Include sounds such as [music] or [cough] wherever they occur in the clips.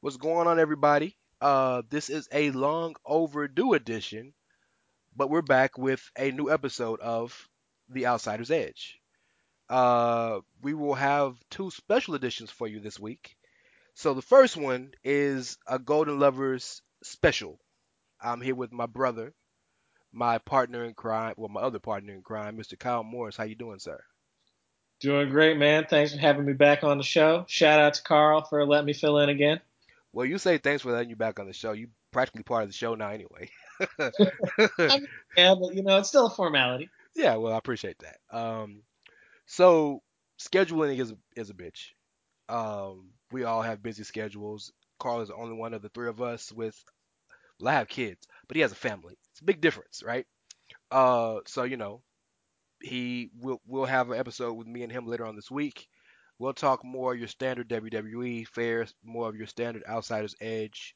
What's going on, everybody? Uh, this is a long overdue edition, but we're back with a new episode of The Outsider's Edge. Uh, we will have two special editions for you this week. So the first one is a Golden Lovers special. I'm here with my brother, my partner in crime, well, my other partner in crime, Mr. Kyle Moores. How you doing, sir? Doing great, man. Thanks for having me back on the show. Shout out to Karl for letting me fill in again. Well, you say thanks for letting you back on the show. You practically part of the show now, anyway. [laughs] yeah, but you know, it's still a formality. Yeah, well, I appreciate that. Um, so scheduling is is a bitch. Um, we all have busy schedules. Karl is the only one of the three of us with. Well, I have kids, but he has a family. It's a big difference, right? Uh, so you know, he will we'll have an episode with me and him later on this week. We'll talk more your standard WWE fares, more of your standard Outsiders Edge,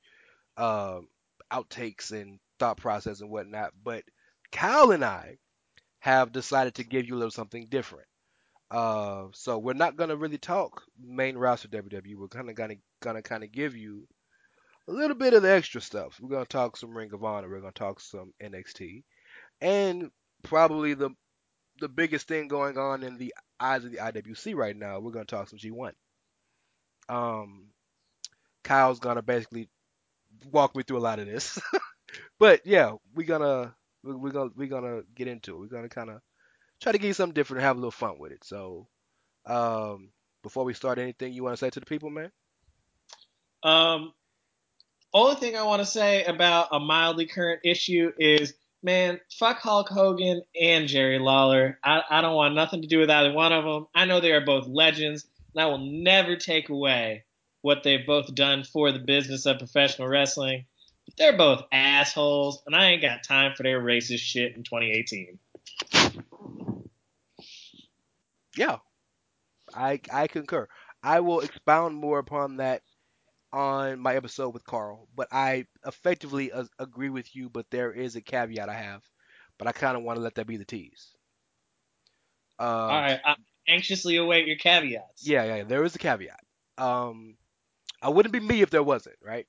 um, outtakes and thought process and whatnot. But Kyle and I have decided to give you a little something different. Uh, so we're not gonna really talk main roster WWE. We're kind of gonna gonna kind of give you a little bit of the extra stuff. We're gonna talk some Ring of Honor. We're gonna talk some NXT, and probably the the biggest thing going on in the eyes of the IWC right now. We're gonna talk some G1. Um, Kyle's gonna basically walk me through a lot of this, [laughs] but yeah, we're gonna we're gonna we're gonna get into it. We're gonna kind of try to give you something different and have a little fun with it. So, um, before we start, anything you want to say to the people, man? Um, only thing I want to say about a mildly current issue is, man, fuck Hulk Hogan and Jerry Lawler. I, I don't want nothing to do with either one of them. I know they are both legends, and I will never take away what they've both done for the business of professional wrestling. But they're both assholes, and I ain't got time for their racist shit in 2018. Yeah, I I concur. I will expound more upon that on my episode with Karl, but I effectively uh, agree with you. But there is a caveat I have, but I kind of want to let that be the tease. Uh, All right, I anxiously await your caveats. Yeah, yeah, there is a caveat. Um, I wouldn't be me if there wasn't, right?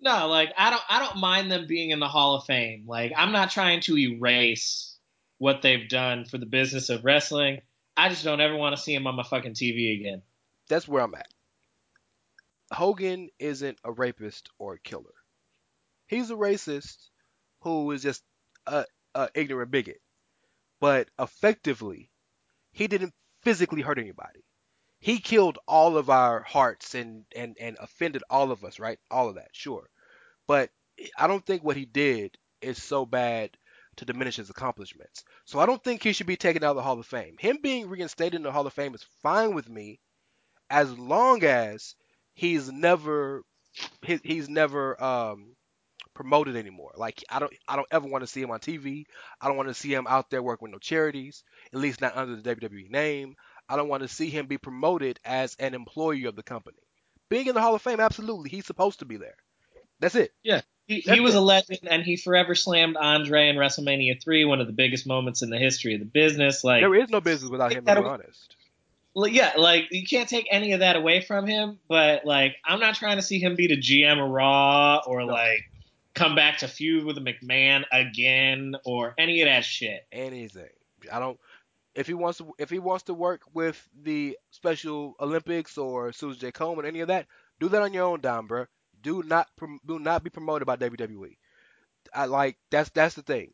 No, like I don't I don't mind them being in the Hall of Fame. Like I'm not trying to erase what they've done for the business of wrestling. I just don't ever want to see them on my fucking TV again. That's where I'm at. Hogan isn't a rapist or a killer. He's a racist who is just a, a ignorant bigot. But effectively, he didn't physically hurt anybody. He killed all of our hearts and, and, and offended all of us, right? All of that, sure. But I don't think what he did is so bad to diminish his accomplishments. So I don't think he should be taken out of the Hall of Fame. Him being reinstated in the Hall of Fame is fine with me as long as he's never he, he's never um, promoted anymore. Like I don't I don't ever want to see him on TV. I don't want to see him out there working with no charities, at least not under the WWE name. I don't want to see him be promoted as an employee of the company. Being in the Hall of Fame, absolutely, he's supposed to be there. That's it. Yeah, he, he was a legend, and he forever slammed Andre in WrestleMania three, one of the biggest moments in the history of the business. Like there is no business without him. To be honest. Yeah, like you can't take any of that away from him, but like I'm not trying to see him be the GM of Raw or no. like come back to feud with McMahon again or any of that shit. Anything. I don't. If he wants to, if he wants to work with the Special Olympics or Susan G. Komen, any of that, do that on your own dime, bro do not do not be promoted by WWE. I like that's that's the thing.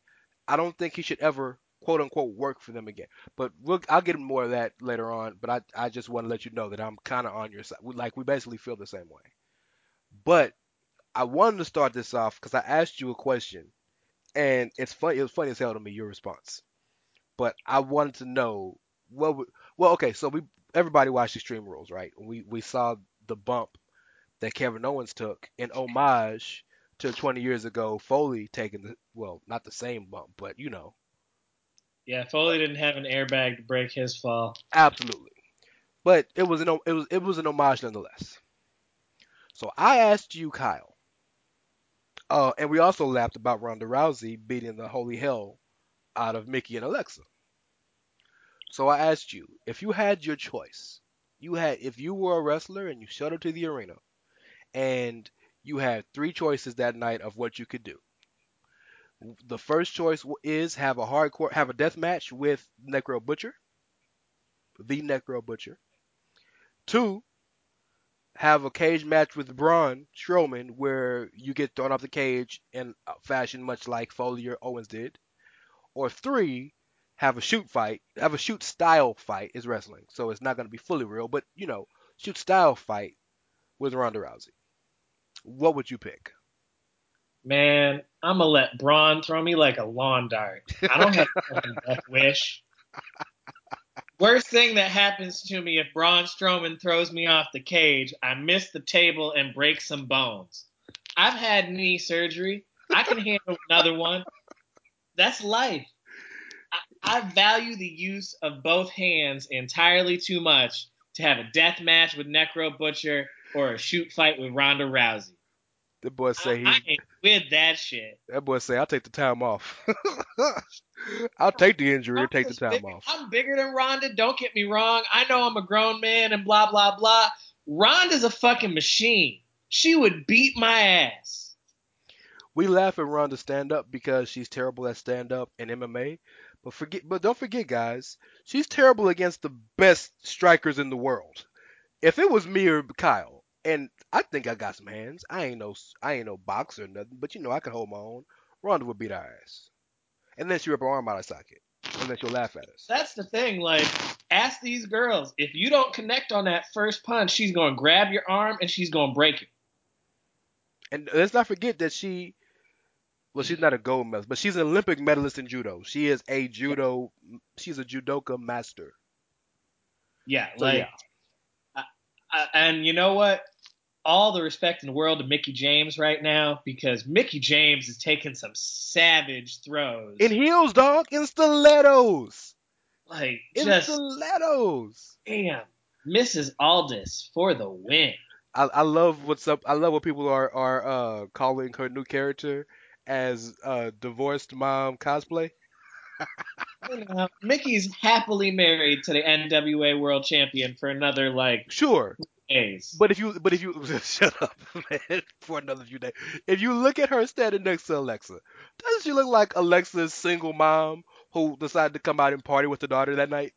I don't think he should ever quote unquote work for them again. But we'll, I'll get more of that later on. But I I just want to let you know that I'm kind of on your side. Like we basically feel the same way. But I wanted to start this off because I asked you a question, and it's funny. It was funny as hell to me your response. But I wanted to know what. well, okay. So we everybody watched Extreme Rules, right? We we saw the bump that Kevin Owens took in homage to 20 years ago Foley taking the well, not the same bump, but you know. Yeah, Foley didn't have an airbag to break his fall. Absolutely, but it was an it was it was an homage nonetheless. So I asked you, Kyle, uh, and we also laughed about Ronda Rousey beating the holy hell out of Mickie and Alexa. So I asked you, if you had your choice, you had if you were a wrestler and you showed up to the arena and you had three choices that night of what you could do. The first choice is have a hardcore, have a death match with Necro Butcher, the Necro Butcher. Two, have a cage match with Braun Strowman where you get thrown off the cage in fashion much like Foley or Owens did. Or three, have a shoot fight, have a shoot style fight is wrestling. So it's not going to be fully real, but you know, shoot style fight with Ronda Rousey. What would you pick? Man, I'm gonna let Braun throw me like a lawn dart. I don't have a [laughs] death wish. Worst thing that happens to me if Braun Strowman throws me off the cage, I miss the table and break some bones. I've had knee surgery. I can handle another one. That's life. I, I value the use of both hands entirely too much to have a death match with Necro Butcher or a shoot fight with Ronda Rousey. The boy say he. I ain't with that shit. That boy say I'll take the time off. [laughs] I'll take the injury or take the time big- off. I'm bigger than Ronda. Don't get me wrong. I know I'm a grown man and blah blah blah. Ronda's a fucking machine. She would beat my ass. We laugh at Ronda stand up because she's terrible at stand up and MMA. But forget but don't forget guys, she's terrible against the best strikers in the world. If it was me or Kyle, and I think I got some hands. I ain't no I ain't no boxer or nothing, but you know I can hold my own. Ronda would beat our ass. And then she rip her arm out of socket. And then she'll laugh at us. That's the thing. Like, ask these girls. If you don't connect on that first punch, she's gonna grab your arm and she's gonna break it. And let's not forget that she well, she's not a gold medalist, but she's an Olympic medalist in judo. She is a judo she's a judoka master. Yeah, So, like, yeah. I, I, and you know what? All the respect in the world to Mickie James right now because Mickie James is taking some savage throws. In heels, dog, in stilettos. like, In just stilettos. damn, Mrs. Aldis for the win. I, I love what's up. I love what people are are uh, calling her new character as uh, divorced mom cosplay. [laughs] You know, Mickie's happily married to the NWA World Champion for another like Sure, days. but if you but if you [laughs] shut up, man, for another few days. If you look at her standing next to Alexa, doesn't she look like Alexa's single mom who decided to come out and party with her daughter that night?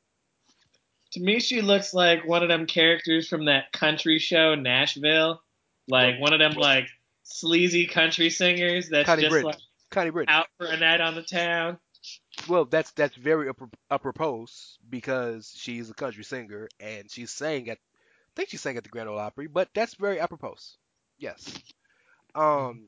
to me, she looks like one of them characters from that country show Nashville, like one of them like sleazy country singers that's Connie just Britton. like Connie Britton. out for a night on the town. Well, that's that's very apro- apropos because she's a country singer and she's sang at, I think she sang at the Grand Ole Opry, but that's very apropos. Yes. Um,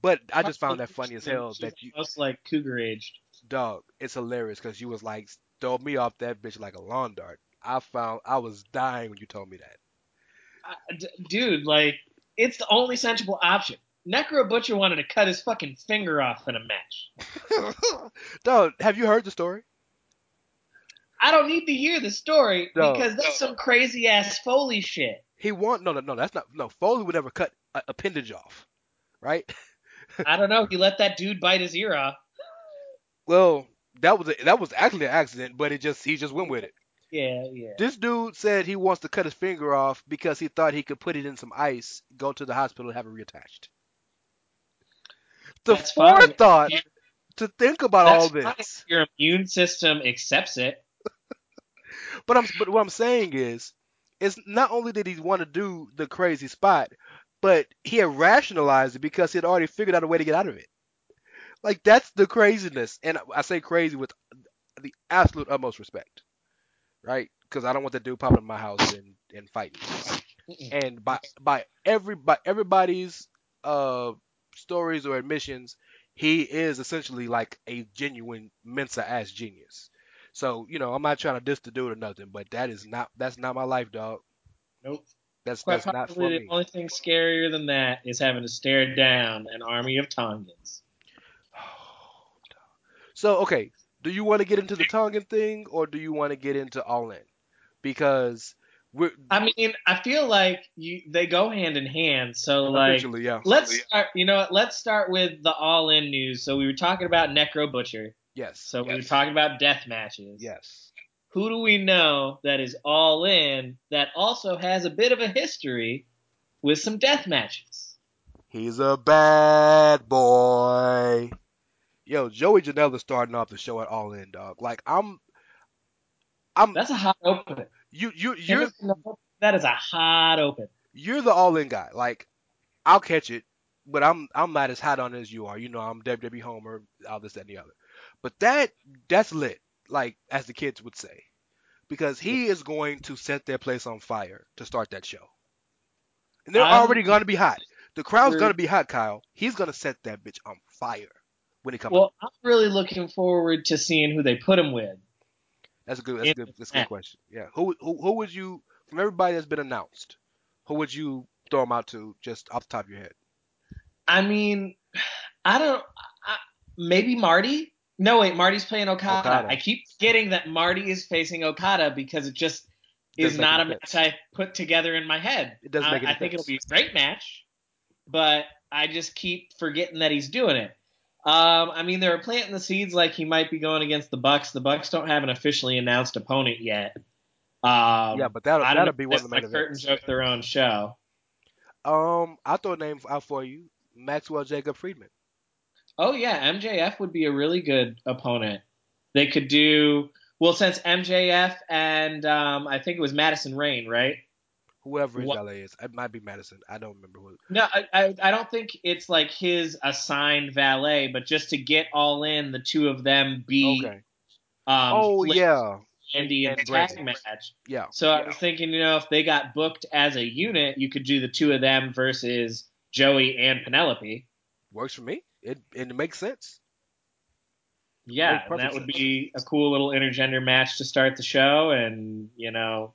but I just found that funny as hell She's that you, most like cougar aged. dog, it's hilarious because you was like, throw me off that bitch like a lawn dart. I found I was dying when you told me that. I- d- dude, like it's the only sensible option. Necro Butcher wanted to cut his fucking finger off in a match. [laughs] dog, have you heard the story? I don't need to hear the story No. because that's some crazy ass Foley shit. He want no no no that's not no Foley would never cut a appendage off, right? I don't know. He let that dude bite his ear off. Well, that was a, that was actually an accident, but it just he just went with it. Yeah, yeah. This dude said he wants to cut his finger off because he thought he could put it in some ice, go to the hospital, and have it reattached. The That's fine. forethought to think about That's all this. if Your immune system accepts it. But I'm but what I'm saying is, it's not only did he want to do the crazy spot, but he had rationalized it because he had already figured out a way to get out of it. Like that's the craziness, and I say crazy with the absolute utmost respect, right? Because I don't want that dude popping in my house and and fighting. And by by every by everybody's uh stories or admissions, he is essentially like a genuine Mensa ass genius. So you know, I'm not trying to diss the dude or nothing, but that is not that's not my life, dog. Nope. That's Quite that's not for possibly me. the only thing scarier than that is having to stare down an army of Tongans. [sighs] So okay, do you want to get into the Tongan thing or do you want to get into All In? Because we're I mean, I feel like you they go hand in hand. So like, yeah, let's start. You know, what, let's start with the All In news. So we were talking about Necro Butcher. Yes, So we were talking about death matches. yes. Who do we know that is All In that also has a bit of a history with some death matches. He's a bad boy. Yo, Joey Janela starting off the show at All In, dog. Like I'm, I'm. That's a hot open. You, you, you're, that is a hot open. You're the All In guy. Like I'll catch it, but I'm, I'm not as hot on it as you are. You know, I'm WWE Homer, all this that, and the other. But that, that's lit. Like as the kids would say, because he is going to set their place on fire to start that show. And they're I'm- already going to be hot. The crowd's going to be hot, Kyle. He's going to set that bitch on fire when he comes. Well, I'm really looking forward to seeing who they put him with. That's a good. That's a good. That's a good question. Yeah. Who, who who would you from everybody that's been announced? Who would you throw him out to just off the top of your head? I mean, I don't. I, maybe Marty. No, wait, Marty's playing Okada. Okada. I keep forgetting that Marty is facing Okada because it just is Doesn't a match I put together in my head. It doesn't I, make any I think it'll be a great match, but I just keep forgetting that he's doing it. Um, I mean, they're planting the seeds like he might be going against the Bucks. The Bucks don't have an officially announced opponent yet. Um, yeah, but that'll that'll be one of the main events. joke their own show. Um, I'll throw a name out for you. Maxwell Jacob Friedman. Oh yeah, MJF would be a really good opponent. They could do well since MJF and um, I think it was Madison Rayne, right? Whoever his What- valet is. It might be Madison. I don't remember who. No, I, I I don't think it's like his assigned valet, but just to get all in, the two of them be Okay. um, oh Flip yeah. Andy and in tag Brandon. match. Yeah. So I was thinking, you know, if they got booked as a unit, you could do the two of them versus Joey and Penelope. Works for me. It it makes sense. Yeah, Makes and that would be a cool little intergender match to start the show, and you know,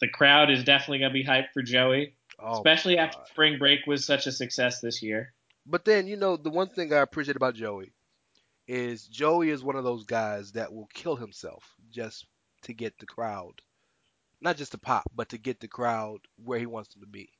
the crowd is definitely gonna be hyped for Joey, Oh, especially my after Spring Break was such a success this year. But then, you know, the one thing I appreciate about Joey is Joey is one of those guys that will kill himself just to get the crowd, not just to pop, but to get the crowd where he wants them to be.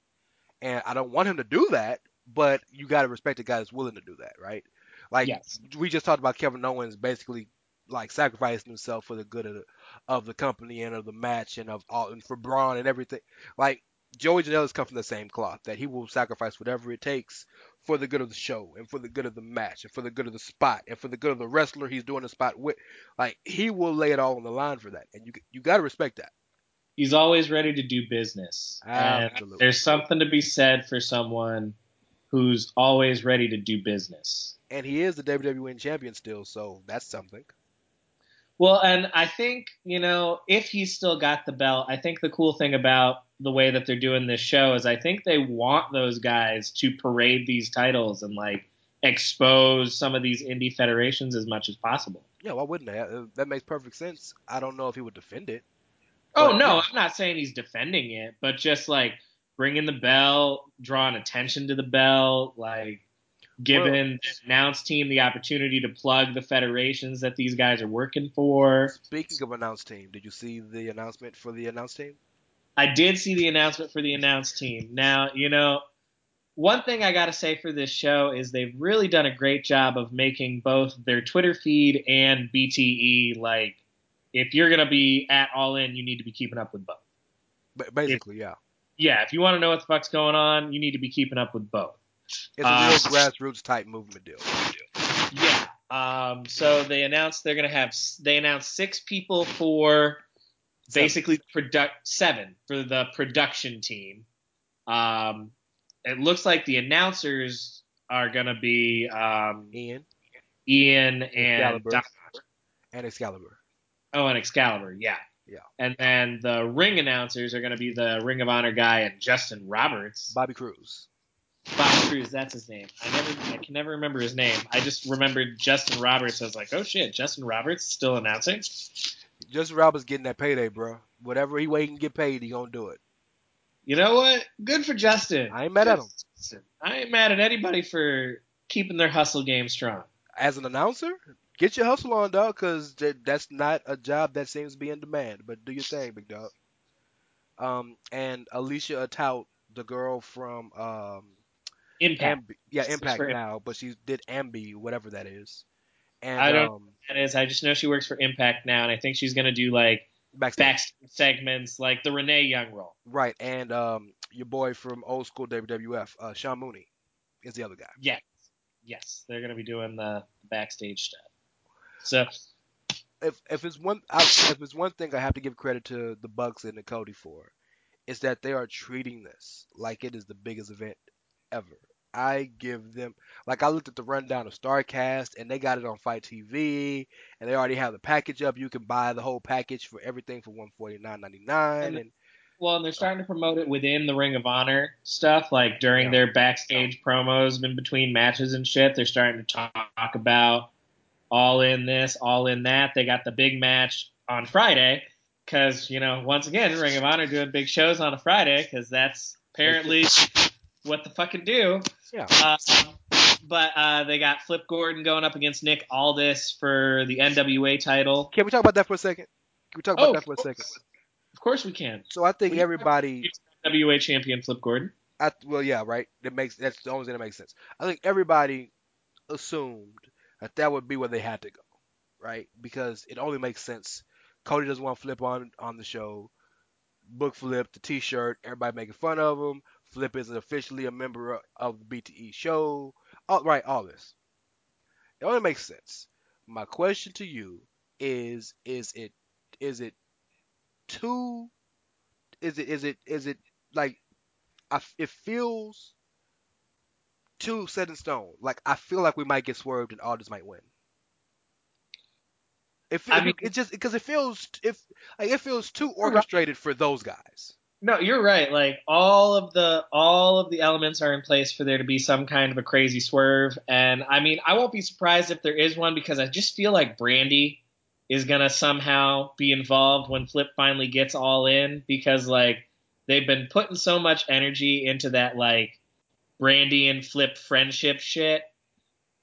And I don't want him to do that, but you got to respect the guy that's willing to do that, right? Like yes, we just talked about Kevin Owens basically like sacrificing himself for the good of the, of the company and of the match and of all and for Braun and everything. Like Joey Janela's come from the same cloth that he will sacrifice whatever it takes for the good of the show and for the good of the match and for the good of the spot and for the good of the wrestler he's doing the spot with. Like he will lay it all on the line for that, and you you got to respect that. he's always ready to do business, and there's something to be said for someone who's always ready to do business. And he is the WWE champion still, so that's something. Well, and I think, you know, if he's still got the belt, I think the cool thing about the way that they're doing this show is I think they want those guys to parade these titles and like expose some of these indie federations as much as possible. Yeah, why wouldn't they? Uh, That makes perfect sense. I don't know if he would defend it. Oh, no. I'm not saying he's defending it, but just like bringing the bell, drawing attention to the bell, like giving the announce team the opportunity to plug the federations that these guys are working for. Speaking of announce team, did you see the announcement for the announce team? I did see the announcement for the announce team. Now, you know, one thing I got to say for this show is they've really done a great job of making both their Twitter feed and BTE like if you're going to be at all in, you need to be keeping up with both. Ba- Basically, yeah. Yeah, if you want to know what the fuck's going on, you need to be keeping up with both. It's a Uh, real grassroots type movement deal. Yeah. Um, so they announced they're gonna have they announced six people for Seven. basically product seven for the production team. Um, it looks like the announcers are gonna be um, Ian Ian and Excalibur. And Excalibur. oh and Excalibur, yeah. Yeah. And then the ring announcers are gonna be the Ring of Honor guy and Justin Roberts. Bobby Cruz. Bobby Cruz, that's his name. I never, I can never remember his name. I just remembered Justin Roberts. I was like, oh shit, Justin Roberts still announcing. Justin Roberts getting that payday, bro. Whatever he way he can get paid, he gonna do it. You know what? Good for Justin. I ain't mad at him. I ain't mad at anybody for keeping their hustle game strong. As an announcer, get your hustle on, dog, because that's not a job that seems to be in demand. But do your thing, big dog. Um, and Alicia Atout, the girl from um, Impact. Ambi, yeah, Impact now, but she did Ambi, whatever that is. And I don't- um, That is, I just know she works for Impact now, and I think she's gonna do like backstage. backstage segments, like the Renee Young role. Right, and um, your boy from old school WWF, uh, Sean Mooney, is the other guy. Yes, yes, they're gonna be doing the backstage stuff. So If if it's one I, if it's one thing I have to give credit to the Bucks and the Cody for, is that they are treating this like it is the biggest event ever. I give them like I looked at the rundown of Starcast and they got it on FITE TV and they already have the package up. You can buy the whole package for everything for one forty nine ninety nine And Well, and they're starting to promote it within the Ring of Honor stuff, like during Yeah. their backstage promos in between matches and shit. They're starting to talk about all in this, all in that. They got the big match on Friday because you know once again Ring of Honor doing big shows on a Friday because that's apparently what the fucking do. yeah. Um, but uh, they got Flip Gordon going up against Nick Aldis for the NWA title. Can we talk about that for a second? Can we talk about Oh, that for a second? Of course we can. So I think We- everybody NWA champion Flip Gordon. I, well, yeah, right. That makes that's the only thing that makes sense. I think everybody assumed that that would be where they had to go, right? Because it only makes sense. Cody doesn't want Flip on on the show. Book Flip, the T-shirt, everybody making fun of him. Flip isn't officially a member of- of the BTE show. All right, all this. It only makes sense. My question to you is: Is it is it too? Is it is it is it like I it feels too set in stone. Like I feel like we might get swerved and Aldis might win. It, I mean- it just because it feels if like it feels too right. orchestrated for those guys. No, you're right. Like all of the all of the elements are in place for there to be some kind of a crazy swerve. And I mean, I won't be surprised if there is one because I just feel like Brandy is gonna somehow be involved when Flip finally gets all in because like they've been putting so much energy into that like Brandy and Flip friendship shit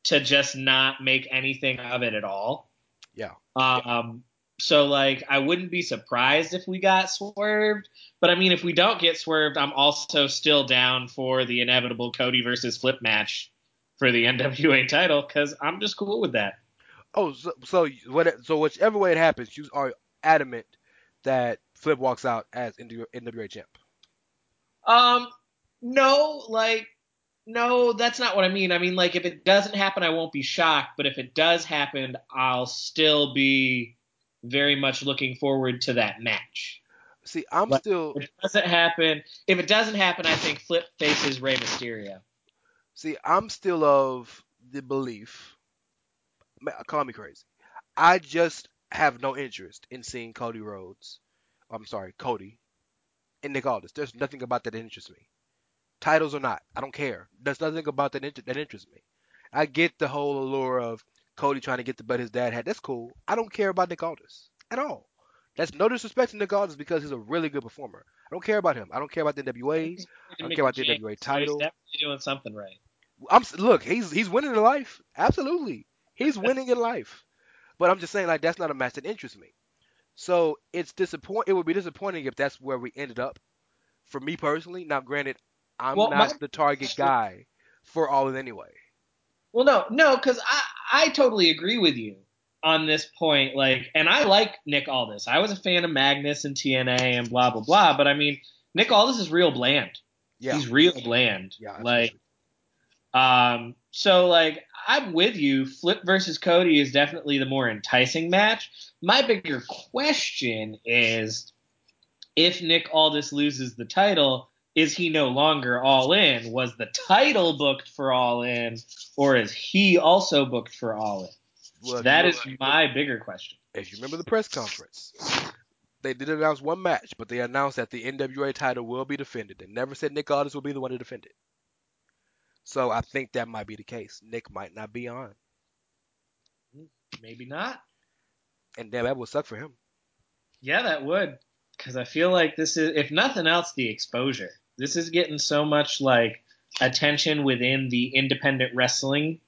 to just not make anything of it at all. Yeah. Um so like I wouldn't be surprised if we got swerved, but I mean if we don't get swerved, I'm also still down for the inevitable Cody versus Flip match for the [laughs] NWA title cuz I'm just cool with that. Oh, so, so what? So whichever way it happens, you are adamant that Flip walks out as NW NWA champ. Um no, like no, that's not what I mean. I mean like if it doesn't happen I won't be shocked, but if it does happen, I'll still be very much looking forward to that match. See, I'm Like- still If it doesn't happen, if it doesn't happen, I think Flip faces Rey Mysterio. See, I'm still of the belief. Call me crazy. I just have no interest in seeing Cody Rhodes. I'm sorry, Cody and Nick Aldis. There's nothing about that that interests me. Titles or not, I don't care. There's nothing about that inter- that interests me. I get the whole allure of Cody trying to get the butt his dad had. That's cool. I don't care about Nick Aldis at all. That's no disrespect to Nick Aldis because he's a really good performer. I don't care about him. I don't care about the NWA. I don't care about the NWA so title. He's definitely doing something right. I'm look, he's he's winning in life. Absolutely, he's winning in life. But I'm just saying, like that's not a match that interests me. So it's disappoint. It would be disappointing if that's where we ended up. For me personally, now granted, I'm Well, not my- the target guy for all of it anyway. Well, no, no, because I I totally agree with you on this point. Like, and I like Nick Aldis. I was a fan of Magnus and TNA and blah blah blah. But I mean, Nick Aldis is real bland. Yeah, He's real bland. yeah, like. Um, so like I'm with you. Flip versus Cody is definitely the more enticing match. My bigger question is if Nick Aldis loses the title, is he no longer all in? Was the title booked for all in, or is he also booked for all in? Well, That is my bigger question. if you remember the press conference, they did announce one match, but they announced that the NWA title will be defended. They never said Nick Aldis will be the one to defend it. So I think that might be the case. Nick might not be on, Maybe not. and damn, that would suck for him. Yeah, that would. Because I feel like this is, if nothing else, the exposure. This is getting so much like attention within the independent wrestling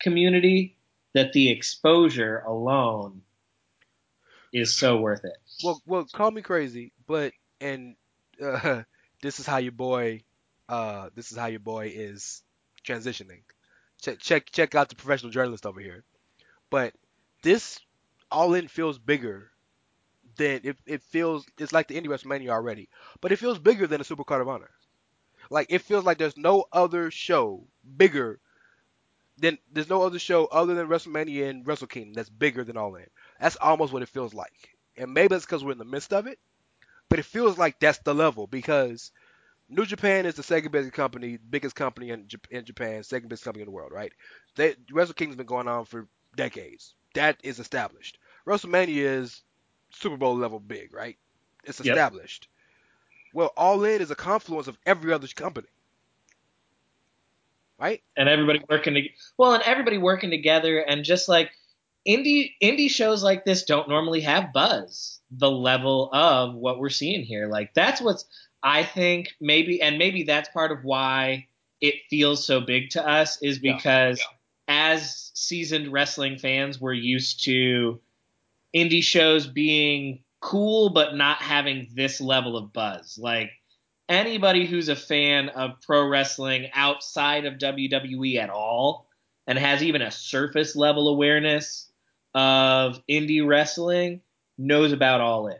community that the exposure alone is so worth it. Well, well, call me crazy, but and [laughs] uh, this is how your boy, uh, this is how your boy is transitioning. Check, check, check out the professional journalist over here. But this all in feels bigger than it. It feels it's like the indie WrestleMania already, but it feels bigger than a Supercard of Honor. Like it feels like there's no other show bigger than there's no other show other than WrestleMania and Wrestle Kingdom that's bigger than All In. That's almost what it feels like. And maybe it's because we're in the midst of it, but it feels like that's the level because New Japan is the second biggest company, biggest company in, in Japan, second biggest company in the world, right? They, Wrestle Kingdom's been going on for decades. That is established. WrestleMania is Super Bowl level big, right? It's Yep. established. Well, All In is a confluence of every other company, right? and everybody working to well, and everybody working together, and just like indie indie shows like this don't normally have buzz the level of what we're seeing here. Like that's what's I think maybe, and maybe that's part of why it feels so big to us is Yeah, because as seasoned wrestling fans, we're used to indie shows being cool but not having this level of buzz. Like anybody who's a fan of pro wrestling outside of WWE at all and has even a surface level awareness of indie wrestling knows about All In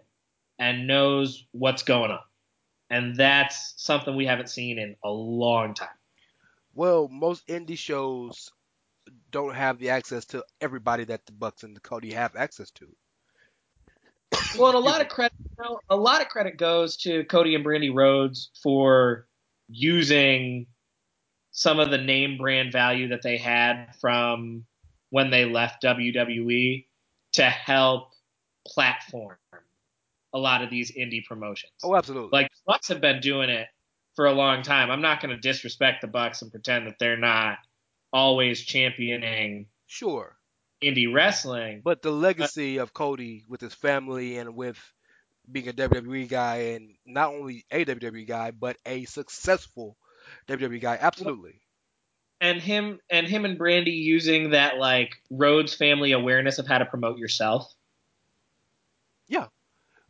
and knows what's going on. And that's something we haven't seen in a long time. Well, most indie shows don't have the access to everybody that the Bucks and the Cody have access to. Well, and a lot of credit, you know, a lot of credit goes to Cody and Brandy Rhodes for using some of the name brand value that they had from when they left WWE to help platform a lot of these indie promotions. Oh, absolutely. Like Bucks have been doing it for a long time. I'm not going to disrespect the Bucks and pretend that they're not always championing sure. indie wrestling. But the legacy of Cody with his family and with being a WWE guy and not only a WWE guy but a successful WWE guy, absolutely. and him and him and Brandy using that like Rhodes family awareness of how to promote yourself. Yeah.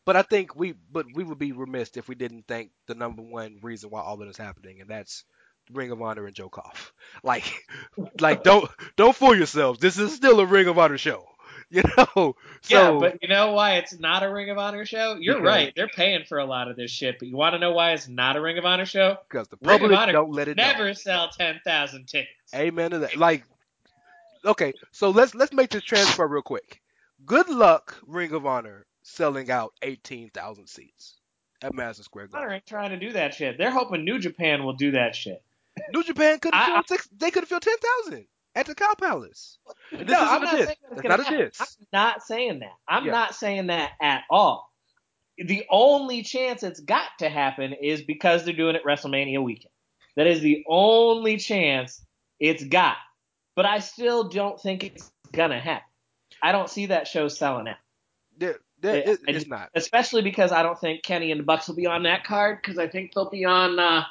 But I think we but we would be remiss if we didn't thank the number one reason why all of this is happening, and that's Ring of Honor and Joe Koff. Like like don't don't fool yourselves. This is still a Ring of Honor show. [laughs] You know? yeah, but you know why it's not a Ring of Honor show? You're Because- right. They're paying for a lot of this shit, but you want to know why it's not a Ring of Honor show? because the public Honor don't let it know. Never sell ten thousand tickets. Amen to that. Like, okay, so let's let's make this transfer real quick. Good luck, Ring of Honor, selling out eighteen thousand seats at Madison Square Garden. Honor ain't trying to do that shit. They're hoping New Japan will do that shit. New Japan could I- fill I- six. They could have filled ten thousand at the Cow Palace. And this no, isn't I'm not saying that's That's gonna not a diss. I'm not saying that. I'm Yeah. not saying that at all. The only chance it's got to happen is because they're doing it WrestleMania weekend. That is the only chance it's got. But I still don't think it's gonna happen. I don't see that show selling out, there, Yeah, it- it's just- not. especially because I don't think Kenny and the Bucks will be on that card because I think they'll be on uh,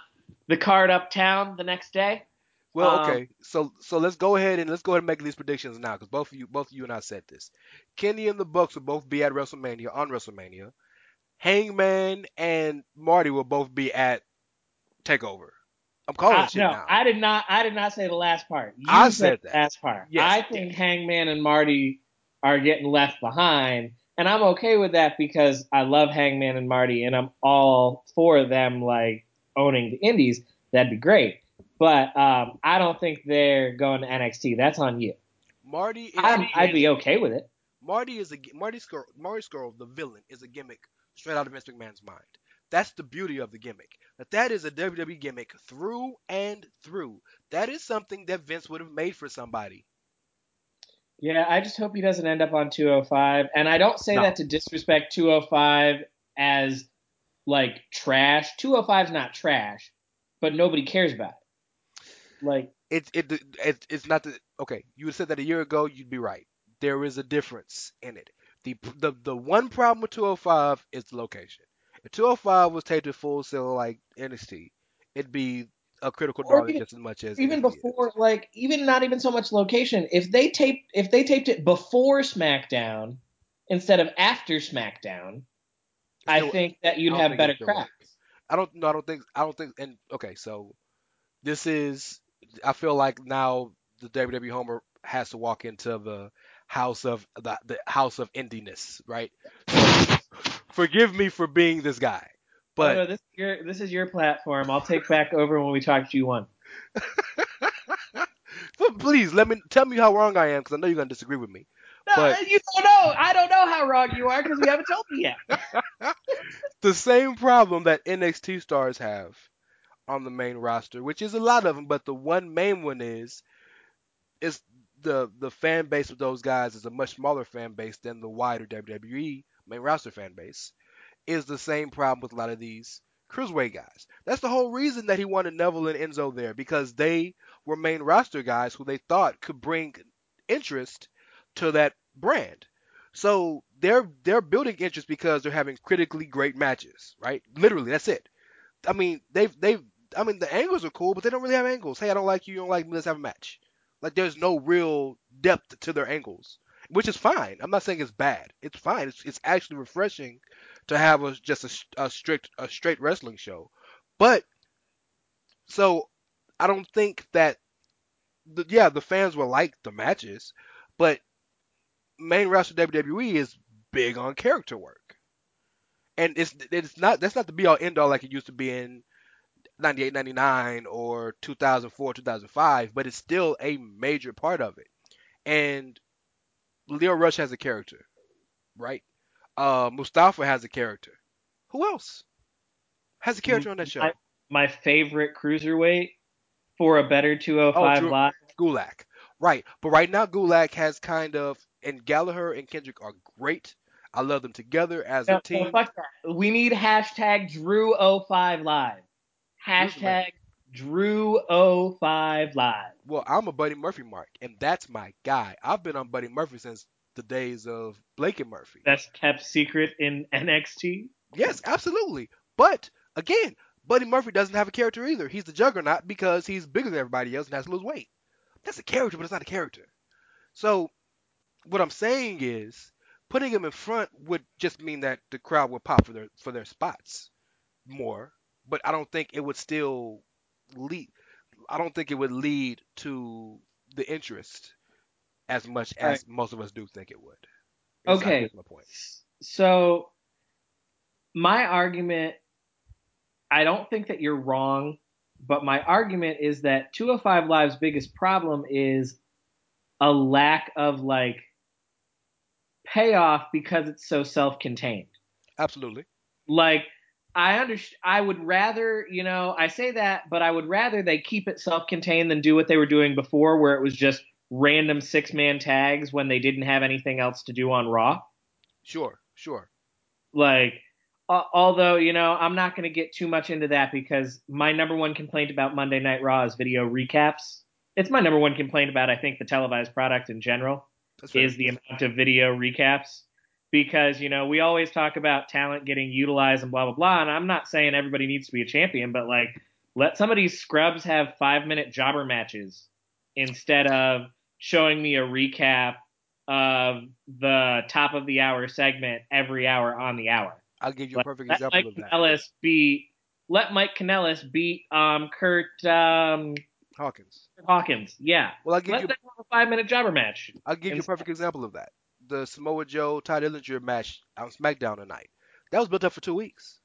the card uptown the next day. Well, um, okay, so so let's go ahead and let's go ahead and make these predictions now because both of you, both of you and I said this. Kenny and the Bucks will both be at WrestleMania on WrestleMania. Hangman and Marty will both be at Takeover. I'm calling I, shit no, now. I did not. I did not say the last part. You I said that. last part. Yes. I think Hangman and Marty are getting left behind, and I'm okay with that because I love Hangman and Marty, and I'm all for them like owning the Indies. That'd be great. But um, I don't think they're going to NXT. That's on you. Marty is I'm, I'd be okay with it. Marty is a Marty Scurll, Marty Scurll, the villain, is a gimmick straight out of Vince McMahon's mind. That's the beauty of the gimmick. That that is a WWE gimmick through and through. That is something that Vince would have made for somebody. Yeah, I just hope he doesn't end up on 205. And I don't say No. that to disrespect 205 as like trash. 205 is not trash, but nobody cares about it. Like, It, it it it's not the okay. You would said that a year ago. You'd be right. There is a difference in it. The the the one problem with 205 is the location. If 205 was taped at Full Sail like NXT, it'd be a critical darling even- just as much as even NXT is. before, like, even not even so much location. If they taped, if they taped it before SmackDown instead of after SmackDown, I think that you'd have better it still crowds. works. I don't no, I don't think I don't think and okay, so this is I feel like now the WWE Homer has to walk into the house of the, the house of indiness, right? Forgive me for being this guy, But no, this is your this is your platform. I'll take back over when we talk to you one. [laughs] but please let me tell me how wrong I am because I know you're gonna disagree with me. No, [laughs] But- [laughs] you don't know. I don't know how wrong you are because we haven't told me yet. [laughs] the same problem that NXT stars have on the main roster, which is a lot of them, but the one main one is is the the fan base of those guys is a much smaller fan base than the wider WWE main roster fan base. Is the same problem with a lot of these cruiserweight guys. That's the whole reason that he wanted Neville and Enzo there because they were main roster guys who they thought could bring interest to that brand. So they're they're building interest because they're having critically great matches, right? Literally, that's it. I mean, they've they've I mean the angles are cool, but they don't really have angles. Hey, I don't like you, you don't like me, let's have a match. Like there's no real depth to their angles, which is fine. I'm not saying it's bad. It's fine. It's it's actually refreshing to have a just a, a strict a straight wrestling show. But so I don't think that the, yeah, the fans will like the matches, but main roster WWE is big on character work. And it's it's not that's not the be all end all like it used to be in 98 99 or 2004 2005 but it's still a major part of it and Lio Rush has a character right uh mustafa has a character who else has a character on that show I- My favorite cruiserweight for a better 205 Oh, Drew- live. Gulak. Right. But right now Gulak has kind of and Gallagher and Kendrick are great. I love them together as No, a team. no. We need hashtag Drew05 live. Hashtag Drew05 live. Well, I'm a Buddy Murphy mark, and that's my guy. I've been on Buddy Murphy since the days of Blake and Murphy. That's kept secret in NXT. Yes, absolutely. But again, Buddy Murphy doesn't have a character either. He's the juggernaut because he's bigger than everybody else and has to lose weight. That's a character, but it's not a character. So what I'm saying is putting him in front would just mean that the crowd would pop for their for their spots more. But I don't think it would still lead I don't think it would lead to the interest as much as most of us do think it would. Is- I Okay. my point. So, my argument, I don't think that you're wrong, but my argument is that 205 Live's biggest problem is a lack of like payoff because it's so self-contained. Absolutely. Like, I understand. I would rather, you know, I say that, but I would rather they keep it self-contained than do what they were doing before, where it was just random six-man tags when they didn't have anything else to do on Raw. Sure, sure. like uh, although you know i'm not going to get too much into that because my number one complaint about monday night raw is video recaps it's my number one complaint about i think the televised product in general That's is the amount of video recaps. Because you know we always talk about talent getting utilized and blah blah blah. And i'm not saying everybody needs to be a champion but like let some of these scrubs have five minute jobber matches instead of showing me a recap of the top of the hour segment every hour on the hour. I'll give you a let, perfect let example Mike of that. Beat let Mike Kanellis beat um Curt um Hawkins. Hawkins. Yeah. Well, I'll give Let you a five minute jobber match. I'll give you a perfect example of that. The Samoa Joe Tye Dillinger match on SmackDown tonight. That was built up for two weeks.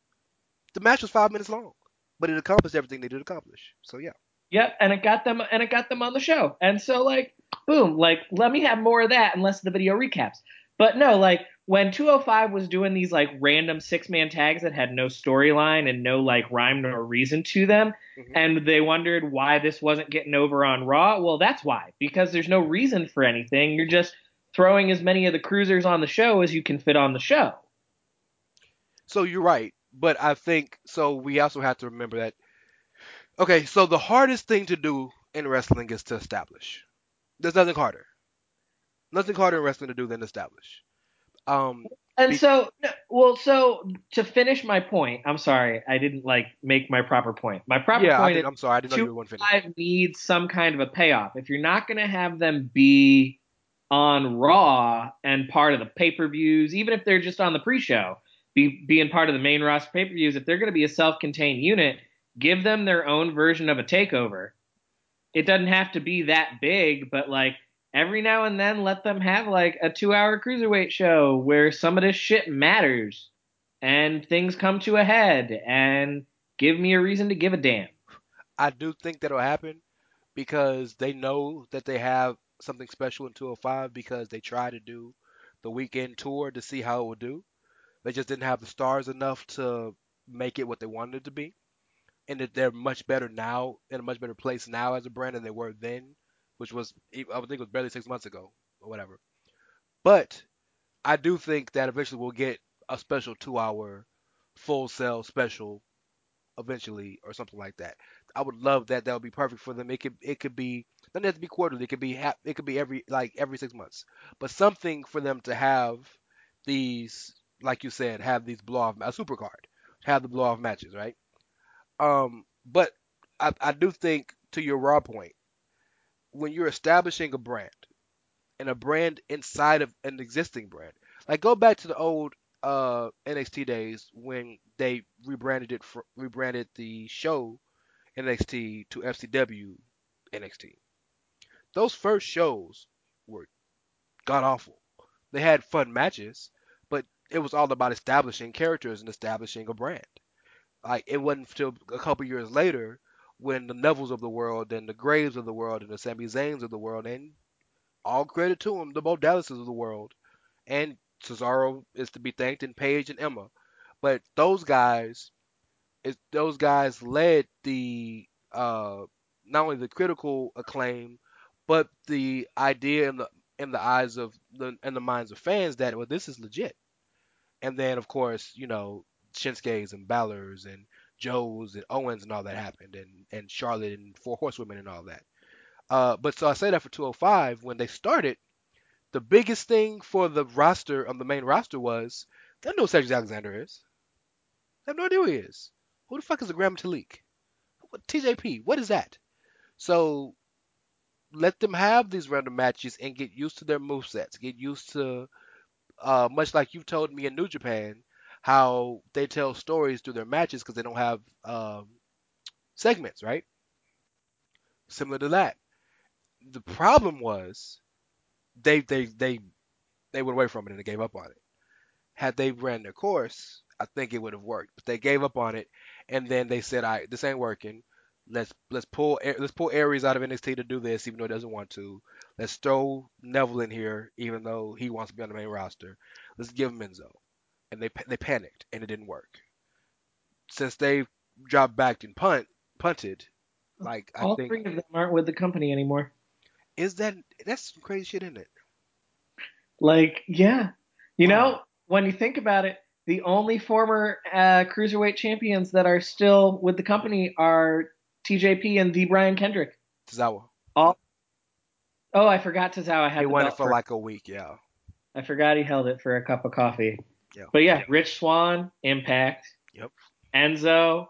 The match was five minutes long, but it accomplished everything they did accomplish. So yeah, Yep, and it got them and it got them on the show. And so like boom, like let me have more of that unless the video recaps. But no, like when 205 was doing these like random six man tags that had no storyline and no like rhyme or reason to them, Mhm. and they wondered why this wasn't getting over on Raw, well, that's why. Because there's no reason for anything. You're just throwing as many of the cruisers on the show as you can fit on the show. so you're right. But I think so. We also have to remember that. Okay, so the hardest thing to do in wrestling is to establish. There's nothing harder. Nothing harder in wrestling to do than establish. Um, And Be- so, well, so to finish my point, I'm sorry, I didn't like make my proper point. My proper yeah, I point did, is I'm sorry, I didn't know you were going to finish. five needs some kind of a payoff. If you're not going to have them be on Raw and part of the pay per views, even if they're just on the pre show, be being part of the main roster pay per views, if they're going to be a self contained unit, give them their own version of a takeover. It doesn't have to be that big, but like every now and then let them have like a two hour cruiserweight show where some of this shit matters. and things come to a head and give me a reason to give a damn. I do think that'll happen because they know that they have something special in 205 because they tried to do the weekend tour to see how it would do. They just didn't have the stars enough to make it what they wanted it to be. And that they're much better now, in a much better place now as a brand than they were then, which was, I would think was barely six months ago or whatever. But I do think that eventually we'll get a special two hour Full Sail special eventually or something like that. I would love that. That would be perfect for them. It could it could be doesn't have to be quarterly. It could be ha- it could be every like every six months, but something for them to have these like you said have these blow off a super card have the blow off matches right. Um, but I I do think to your raw point when you're establishing a brand and a brand inside of an existing brand, like go back to the old uh NXT days when they rebranded it for, rebranded the show NXT to FCW NXT. Those first shows were god awful. They had fun matches, but it was all about establishing characters and establishing a brand. Like it wasn't until a couple years later when the Nevilles of the world and the Graves of the world and the Sami Zayns of the world and all credit to them, the Bo Dallases of the world and Cesaro is to be thanked and Paige and Emma. But those guys those guys led the uh, not only the critical acclaim, but the idea in the in the eyes of the in the minds of fans that well this is legit. And then of course you know Shinsuke's and Balor's and Joe's and Owens and all that happened and and Charlotte and Four Horsewomen and all that. Uh, but so I say that for 205 when they started, the biggest thing for the roster on the main roster was they don't know who Cedric Alexander is. They have no idea who he is. Who the fuck is a Gran Metalik? What, TJP, what is that? So let them have these random matches and get used to their movesets. Get used to, uh, much like you've told me in New Japan, how they tell stories through their matches because they don't have um, segments, right? Similar to that. The problem was they they they they went away from it and they gave up on it. Had they ran their course, I think it would have worked. But they gave up on it, and then they said, "All right, this ain't working. Let's let's pull let's pull Aries out of NXT to do this, even though he doesn't want to. Let's throw Neville in here, even though he wants to be on the main roster. Let's give him Enzo." And they they panicked, and it didn't work. Since they dropped back and punt punted, like All I think three of them aren't with the company anymore. is that that's some crazy shit, isn't it? Like, yeah. You know, when you think about it, the only former uh, cruiserweight champions that are still with the company are TJP and the Brian Kendrick. Tozawa. All. Oh, I forgot Tozawa had He won it belt for like a week, yeah. I forgot he held it for a cup of coffee. Yeah. But yeah, Rich Swann, Impact. Yep. Enzo,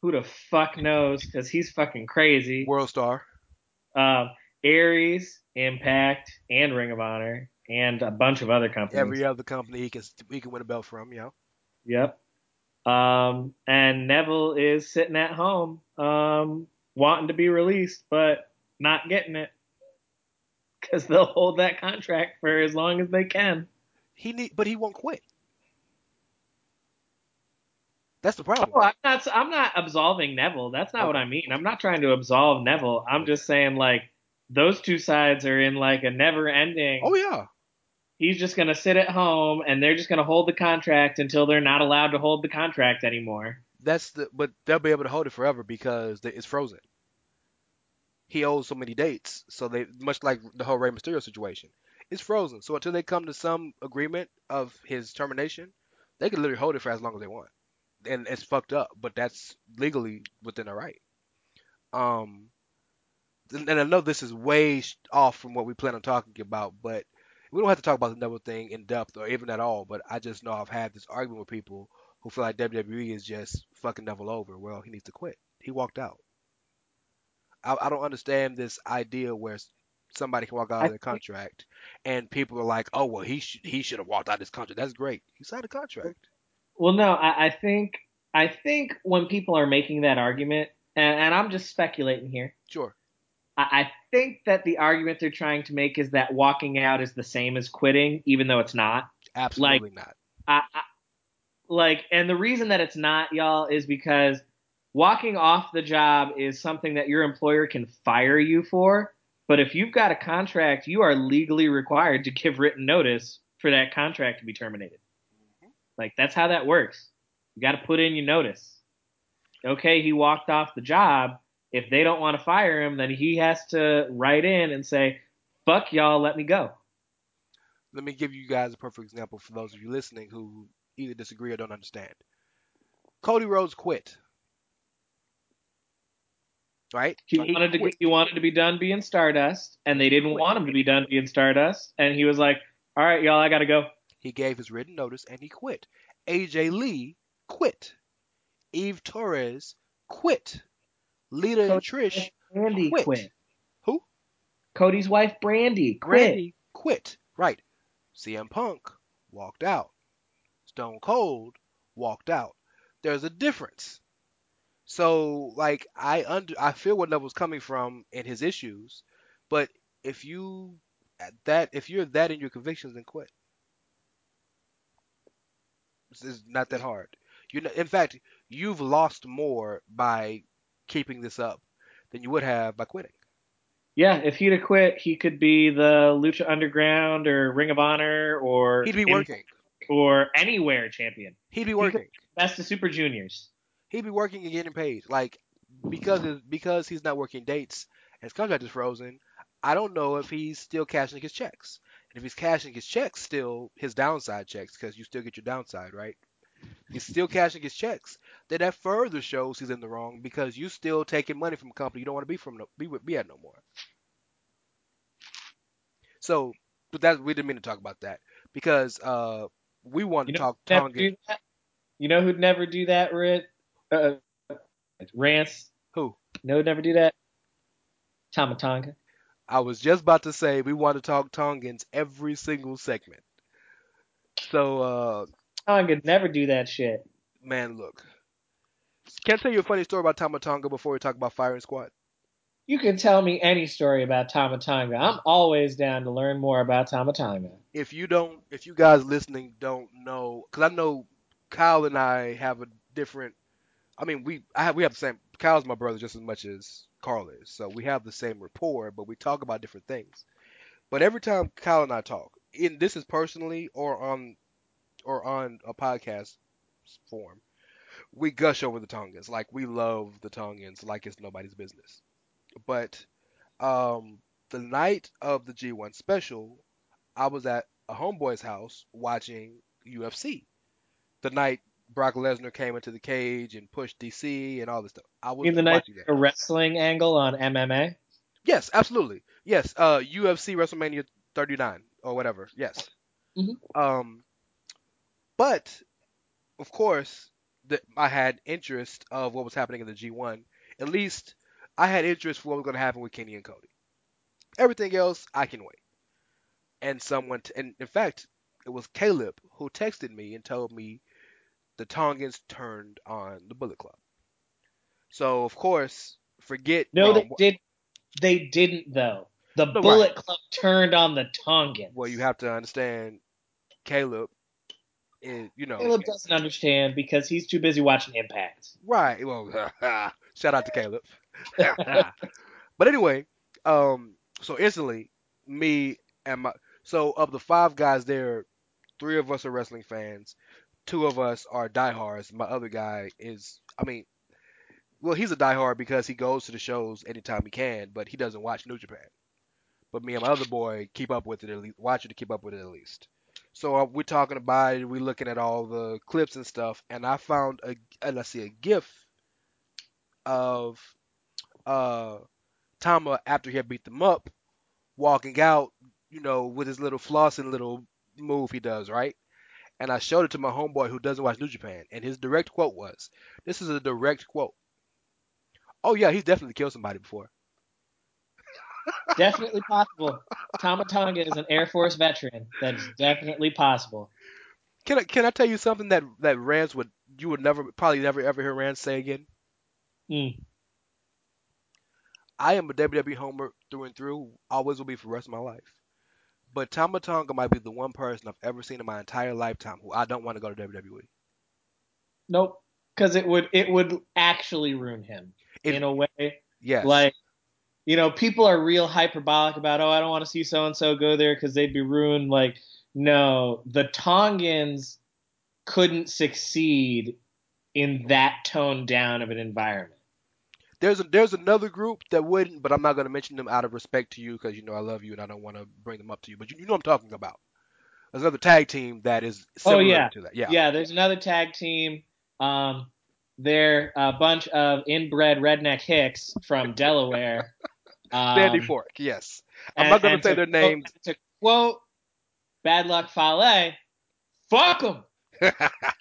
who the fuck knows? Because he's fucking crazy. World Star. Um, Aries, Impact, and Ring of Honor, and a bunch of other companies. Every other company he can he can win a belt from, yeah. Yep. Um, and Neville is sitting at home, um, wanting to be released, but not getting it because they'll hold that contract for as long as they can. He need, but he won't quit. That's the problem. Oh, I'm not. I'm not absolving Neville. That's not what I mean. I'm not trying to absolve Neville. I'm just saying like those two sides are in like a never-ending. Oh yeah, He's just gonna sit at home, and they're just gonna hold the contract until they're not allowed to hold the contract anymore. that's the. But they'll be able to hold it forever because it's frozen. He owes so many dates, so they much like the whole Rey Mysterio situation. It's frozen, so until they come to some agreement of his termination, they can literally hold it for as long as they want, and it's fucked up, but that's legally within their right. Um, and I know this is way off from what we plan on talking about, but we don't have to talk about the Neville thing in depth or even at all. But I just know I've had this argument with people who feel like WWE is just fucking Neville over. Well, he needs to quit. He walked out. I, I don't understand this idea where somebody can walk out of their contract and people are like, oh well, he should he should have walked out of this contract. That's great. He signed a contract. Well, no, I, I think I think when people are making that argument, and, and I'm just speculating here, Sure. I, I think that the argument they're trying to make is that walking out is the same as quitting, even though it's not. Absolutely not. I, I, like, and the reason that it's not, y'all, is because walking off the job is something that your employer can fire you for. But if you've got a contract, you are legally required to give written notice for that contract to be terminated. Like that's how that works. You got to put in your notice. Okay, he walked off the job. If they don't want to fire him, then he has to write in and say, "Fuck y'all, let me go." Let me give you guys a perfect example for those of you listening who either disagree or don't understand. Cody Rhodes quit. Right? He wanted to quit. he wanted to be done being Stardust, and they didn't want him to be done being Stardust, and he was like, "All right, y'all, I gotta go." He gave his written notice and he quit. AJ Lee quit. Eve Torres quit. Lita and Trish Brandy quit. quit. Who? Cody's wife Brandy quit. Brandy quit. Right. CM Punk walked out. Stone Cold walked out. There's a difference. So like I under I feel where Neville's coming from in his issues, but if you that if you're that in your convictions, then quit. Is not that hard. You know, in fact, you've lost more by keeping this up than you would have by quitting. Yeah, if he'd have quit, he could be the Lucha Underground or Ring of Honor or He'd be working. or anywhere champion. He'd be working. Best of Super Juniors. He'd be working and getting paid. Like because because he's not working dates and his contract is frozen. I don't know if he's still cashing his checks. And if he's cashing his checks still, his downside checks, because you still get your downside, right? He's still cashing his checks. Then that further shows he's in the wrong because you still taking money from a company you don't want to be from no, be with be at no more. So, but that we didn't mean to talk about that because uh we wanted You to know, talk who'd Tonga. You know who'd never do that, Rit? Uh, Rance. Who? No, never do that? Tama Tonga. I was just about to say we want to talk Tongans every single segment. So, uh, Tonga never do that shit. man, look. Can I tell you a funny story about Tama Tonga before we talk about Firing Squad? You can tell me any story about Tama Tonga. I'm always down to learn more about Tama Tonga. If you don't, if you guys listening don't know, because I know Kyle and I have a different. I mean, we I have we have the same. Kyle's my brother just as much as Karl is, so we have the same rapport, but we talk about different things. But every time Kyle and I talk, in this is personally or on or on a podcast form, we gush over the Tongans. Like we love the Tongans like it's nobody's business. But um, the night of the G1 special, I was at a homeboy's house watching UFC. The night Brock Lesnar came into the cage and pushed DC and all this stuff. I was In the night, watching that. a wrestling angle on MMA. Yes, absolutely. Yes, uh, UFC WrestleMania 39 or whatever. Yes. Mhm. Um, but of course, the, I had interest of what was happening in the G1. At least I had interest for what was going to happen with Kenny and Cody. Everything else, I can wait. And someone, t- and in fact, it was Caleb who texted me and told me the Tongans turned on the Bullet Club. So of course, forget. No, they did. They didn't though. The No, Bullet Club turned on the Tongans. Well, you have to understand, Caleb is, you know, Caleb doesn't understand because he's too busy watching Impact. right. Well, [laughs] shout out to Caleb. [laughs] [laughs] but anyway, um, so instantly, me and my, so of the five guys there, three of us are wrestling fans, two of us are diehards. My other guy is, I mean, well, he's a diehard because he goes to the shows anytime he can, but he doesn't watch New Japan. But me and my other boy keep up with it at least, watch it to keep up with it at least. So uh, we're talking about it, we're looking at all the clips and stuff, and I found a, uh, let's see, a GIF of uh Tama after he had beat them up, walking out, you know, with his little flossing little move he does, right? And I showed it to my homeboy who doesn't watch New Japan, and his direct quote was, "This is a direct quote." Oh yeah, he's definitely killed somebody before. [laughs] Definitely possible. Tama Tonga is an Air Force veteran. That's definitely possible. Can I can I tell you something that that Rance would you would never probably never ever hear Rance say again? Mm. I am a WWE homer through and through, always will be for the rest of my life. But Tama Tonga might be the one person I've ever seen in my entire lifetime who I don't want to go to WWE. Nope. Because it would it would actually ruin him It- in a way. Yes. Like, you know, people are real hyperbolic about, oh, I don't want to see so and so go there because they'd be ruined. Like, no, the Tongans couldn't succeed in that toned down of an environment. There's a, there's another group that wouldn't, but I'm not going to mention them out of respect to you because you know I love you and I don't want to bring them up to you. But you, you know what I'm talking about. There's another tag team that is similar Oh, yeah. to that. Yeah. Yeah, there's another tag team. Um, they're a bunch of inbred redneck hicks from Delaware. [laughs] Um, Sandy Fork. Yes. I'm and- not going to say their names. To quote Bad Luck Fale, fuck them, [laughs]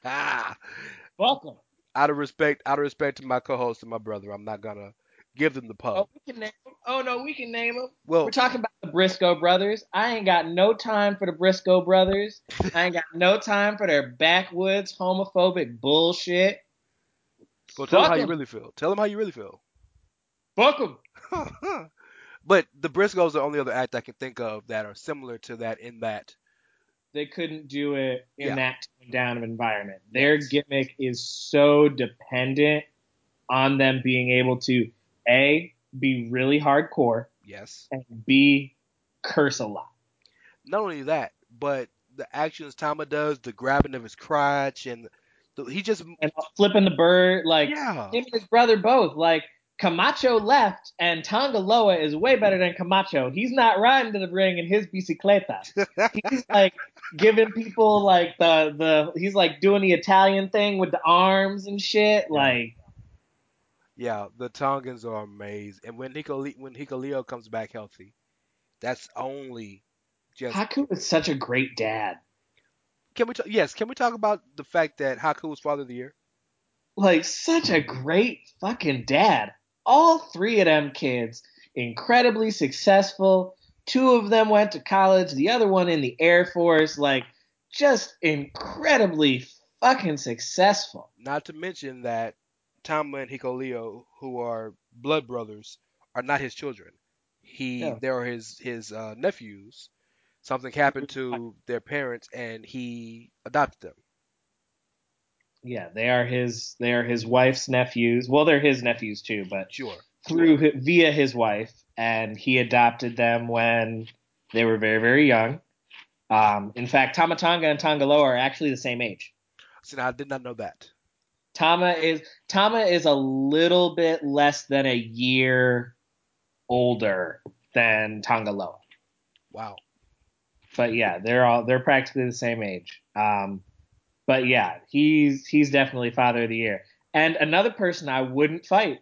fuck them. Out of respect, out of respect to my co-host and my brother, I'm not gonna give them the pub. Oh, we can name 'em. Oh no, we can name them. well, We're talking about the Briscoe brothers. I ain't got no time for the Briscoe brothers. [laughs] I ain't got no time for their backwoods homophobic bullshit. well, tell them how you really feel. Tell them how you really feel. Fuck them. but the Briscoes are the only other act I can think of that are similar to that in that. They couldn't do it in Yeah. that down of environment. Their gimmick is so dependent on them being able to a be really hardcore Yes. and b curse a lot. Not only that, but the actions Tama does, the grabbing of his crotch, and the, he just And flipping the bird, like yeah. him and his brother both. Like Camacho left, and Tongaloa is way better than Camacho. He's not riding to the ring in his bicicleta. He's like giving people like the the. He's like doing the Italian thing with the arms and shit. Like Yeah, the Tongans are amazing. And when Nico when Hikuleo comes back healthy, that's only just Haku is such a great dad. Can we talk yes, can we talk about the fact that Haku was father of the year? Like such a great fucking dad. All three of them kids incredibly successful. Two of them went to college, the other one in the Air Force. Like just incredibly fucking successful. Not to mention that Tama and Hikuleo, who are blood brothers, are not his children. He Yeah. they are his his uh, nephews. Something happened to [laughs] their parents and he adopted them. Yeah, they are his they are his wife's nephews. Well, they're his nephews too, but Sure. through hi- via his wife, and he adopted them when they were very very young. Um, in fact, Tama Tonga and Tongaloa are actually the same age. See, now I did not know that. Tama is Tama is a little bit less than a year older than Tongaloa. Wow. But yeah, they're all they're practically the same age. Um, but yeah, he's he's definitely father of the year. And another person I wouldn't fight.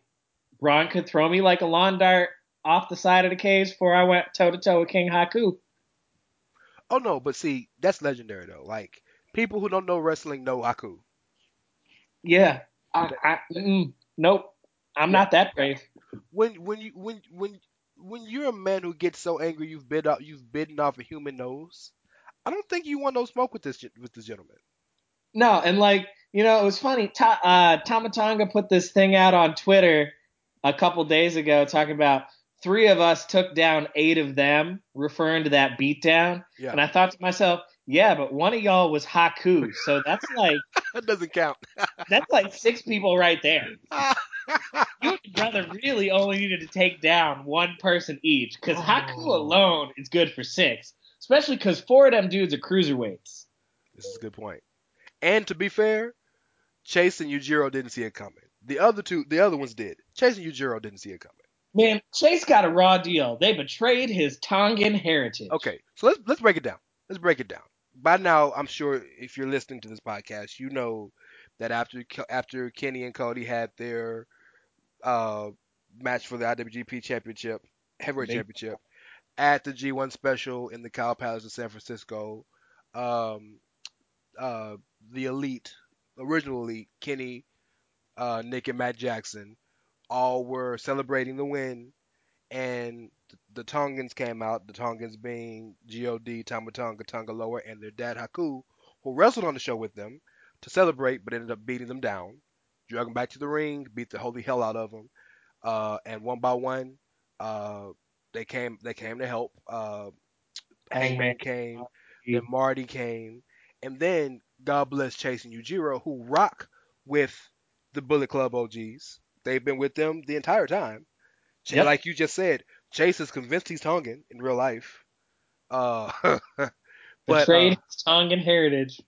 Braun could throw me like a lawn dart off the side of the cage before I went toe to toe with King Haku. Oh no, but see, that's legendary though. Like people who don't know wrestling know Haku. Yeah, I, I, mm, nope, I'm not that brave. When when you when when when you're a man who gets so angry you've bit off you've bitten off a human nose, I don't think you want no smoke with this with this gentleman. No, and like you know, it was funny. Ta- uh, Tama Tonga put this thing out on Twitter a couple days ago, talking about three of us took down eight of them, referring to that beatdown. Yeah, And I thought to myself, yeah, but one of y'all was Haku, so that's like [laughs] that doesn't count. [laughs] that's like six people right there. [laughs] You and your brother really only needed to take down one person each, because Haku Oh. alone is good for six, especially because four of them dudes are cruiserweights. This is a good point. And to be fair, Chase and Yujiro didn't see it coming. The other two, the other ones did. Chase and Yujiro didn't see it coming. Man, Chase got a raw deal. They betrayed his Tongan heritage. Okay, so let's let's break it down. Let's break it down. By now, I'm sure if you're listening to this podcast, you know that after after Kenny and Cody had their uh, match for the IWGP Championship, Heavyweight Big- Championship, at the G1 Special in the Cow Palace in San Francisco, um, uh, the Elite, original Elite, Kenny, uh, Nick, and Matt Jackson, all were celebrating the win, and the Tongans came out, the Tongans being God, Tama Tonga, Tongaloa, and their dad Haku, who wrestled on the show with them to celebrate, but ended up beating them down, drug them back to the ring, beat the holy hell out of them, uh, and one by one, uh, they came, they came to help. Uh, Hangman Hangman. came, then Marty came, and then God bless Chase and Yujiro, who rock with the Bullet Club OGs. They've been with them the entire time. Yep. Like you just said, Chase is convinced he's Tongan in real life. Uh, [laughs] but Betrayed uh, Tongan heritage.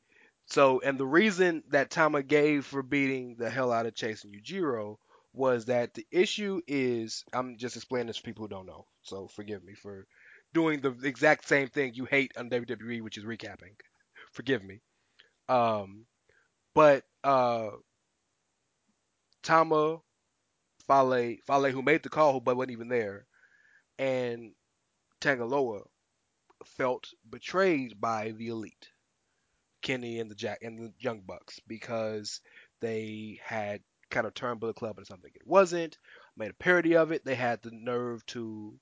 so, and the reason that Tama gave for beating the hell out of Chase and Yujiro was that the issue is I'm just explaining this for people who don't know. So forgive me for doing the exact same thing you hate on WWE, which is recapping. [laughs] Forgive me. Um, but uh, Tama, Fale, Fale, who made the call, but wasn't even there, and Tangaloa felt betrayed by the elite, Kenny and the Jack and the Young Bucks, because they had kind of turned Bullet Club into something it wasn't, made a parody of it. They had the nerve to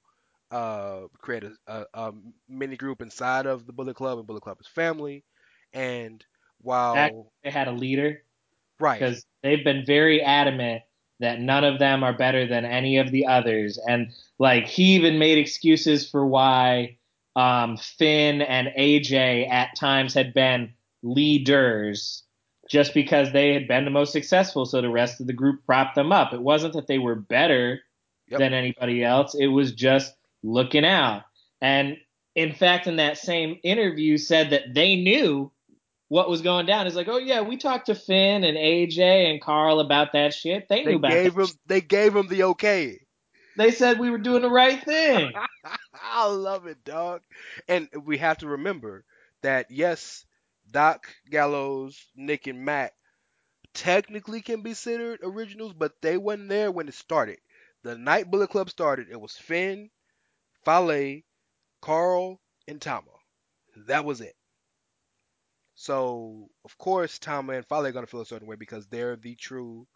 uh, create a, a, a mini group inside of the Bullet Club, and Bullet Club is family. And Act- They had a leader right, because they've been very adamant that none of them are better than any of the others, and like he even made excuses for why um, Finn and AJ at times had been leaders just because they had been the most successful, so the rest of the group propped them up. It wasn't that they were better Yep. than anybody else, it was just looking out. And in fact, in that same interview, said that they knew what was going down. It's like, oh yeah, we talked to Finn and AJ and Karl about that shit. They knew about gave that. him they gave him the okay. They said we were doing the right thing. [laughs] I love it, dog. And we have to remember that yes, Doc, Gallows, Nick, and Matt technically can be considered originals, but they wasn't there when it started. The night Bullet Club started, it was Finn, Fale, Karl, and Tama. That was it. So of course Tama and Fale are gonna feel a certain way because they're the true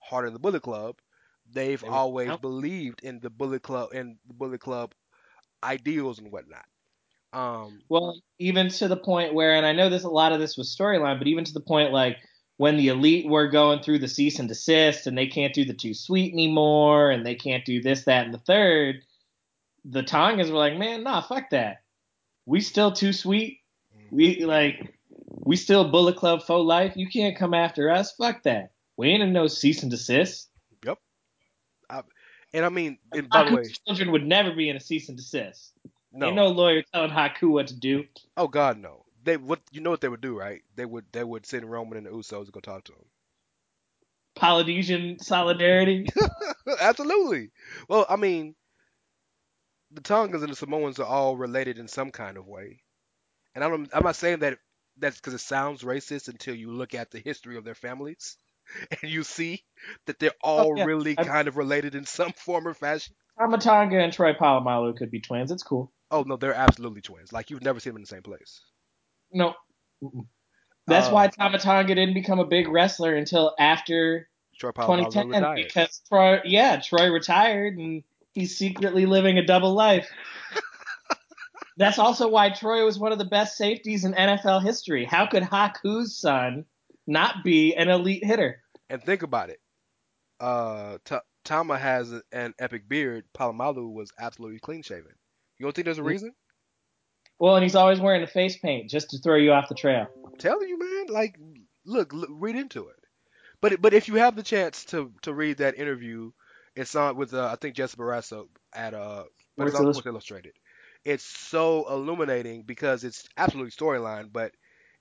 heart of the Bullet Club. They've They always Yep. believed in the Bullet Club and the Bullet Club ideals and whatnot. Um, Well, even to the point where, and I know this a lot of this was storyline, but even to the point like when the elite were going through the cease and desist, and they can't do the too sweet anymore, and they can't do this, that, and the third. The Tongans were like, man, nah, fuck that. We still too sweet. We like, we still Bullet Club for life. You can't come after us. Fuck that. We ain't in no cease and desist. Yep. And I mean, and by the way, children would never be in a cease and desist. no, Ain't no lawyer telling Haku what to do. oh God, no. They what you know what they would do, right? They would they would send Roman and the Usos to go talk to him. Polynesian solidarity. [laughs] Absolutely. Well, I mean, the Tongans and the Samoans are all related in some kind of way, and I'm I'm not saying that that's because it sounds racist until you look at the history of their families [laughs] and you see that they're all Oh, yeah. really I- kind of related in some [laughs] form or fashion. Tama Tonga and Troy Polamalu could be twins. It's cool. Oh no, they're absolutely twins. Like you've never seen them in the same place. No. Mm-mm. That's Uh, why Tama Tonga didn't become a big wrestler until after Troy Polamalu 2010 retired. because Troy, yeah, Troy retired and he's secretly living a double life. [laughs] That's also why Troy was one of the best safeties in NFL history. How could Haku's son not be an elite hitter? And think about it. Uh, Ta Tama has an epic beard. Polamalu was absolutely clean shaven. You don't think there's a Mm. reason? Well, and he's always wearing the face paint just to throw you off the trail. I'm telling you, man. Like, look, look read into it. But but if you have the chance to to read that interview, it's on with uh, I think Jesse Barrasso at uh, but it's Sports Sports Illustrated. It's so illuminating because it's absolutely storyline, but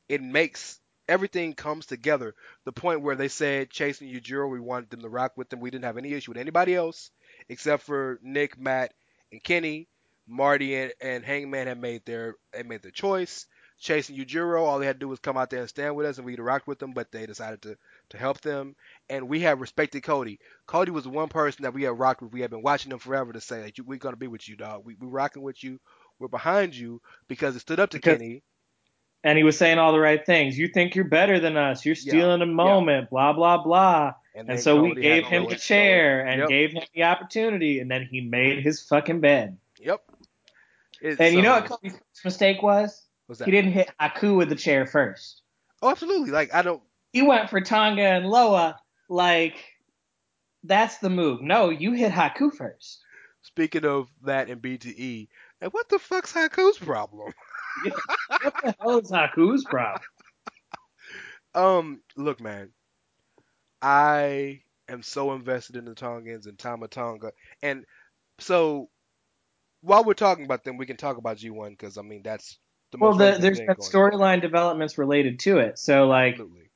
it makes everything comes together. The point where they said Chase and Yujiro, we wanted them to rock with them. We didn't have any issue with anybody else except for Nick, Matt, and Kenny. Marty and, and Hangman had made their had made their choice. Chase and Yujiro, all they had to do was come out there and stand with us, and we'd have rocked with them. But they decided to to help them, and we have respected Cody. Cody was the one person that we had rocked with. We had been watching them forever to say, like, "We're gonna be with you, dog. We we rocking with you. We're behind you because it stood up to Because- Kenny. And he was saying all the right things. You think you're better than us. You're Yeah, stealing a moment. Blah blah blah. And, And so we Cody had gave him the chair and Yep. gave him the opportunity, and then he made his fucking bed. Yep. It- And you know what um, Cody's mistake was? That? He didn't hit Haku with the chair first. Oh, absolutely. Like I don't. He went for Tonga and Loa like that's the move. No, you hit Haku first. Speaking of that in BTE, and what the fuck's Haku's problem? [laughs] What the hell is Haku's problem? Um, look, man. I am so invested in the Tongans and Tama Tonga, and so while we're talking about them, we can talk about G1 because I mean that's the Well, most the, relevant there's been storyline developments related to it. So, like, Absolutely.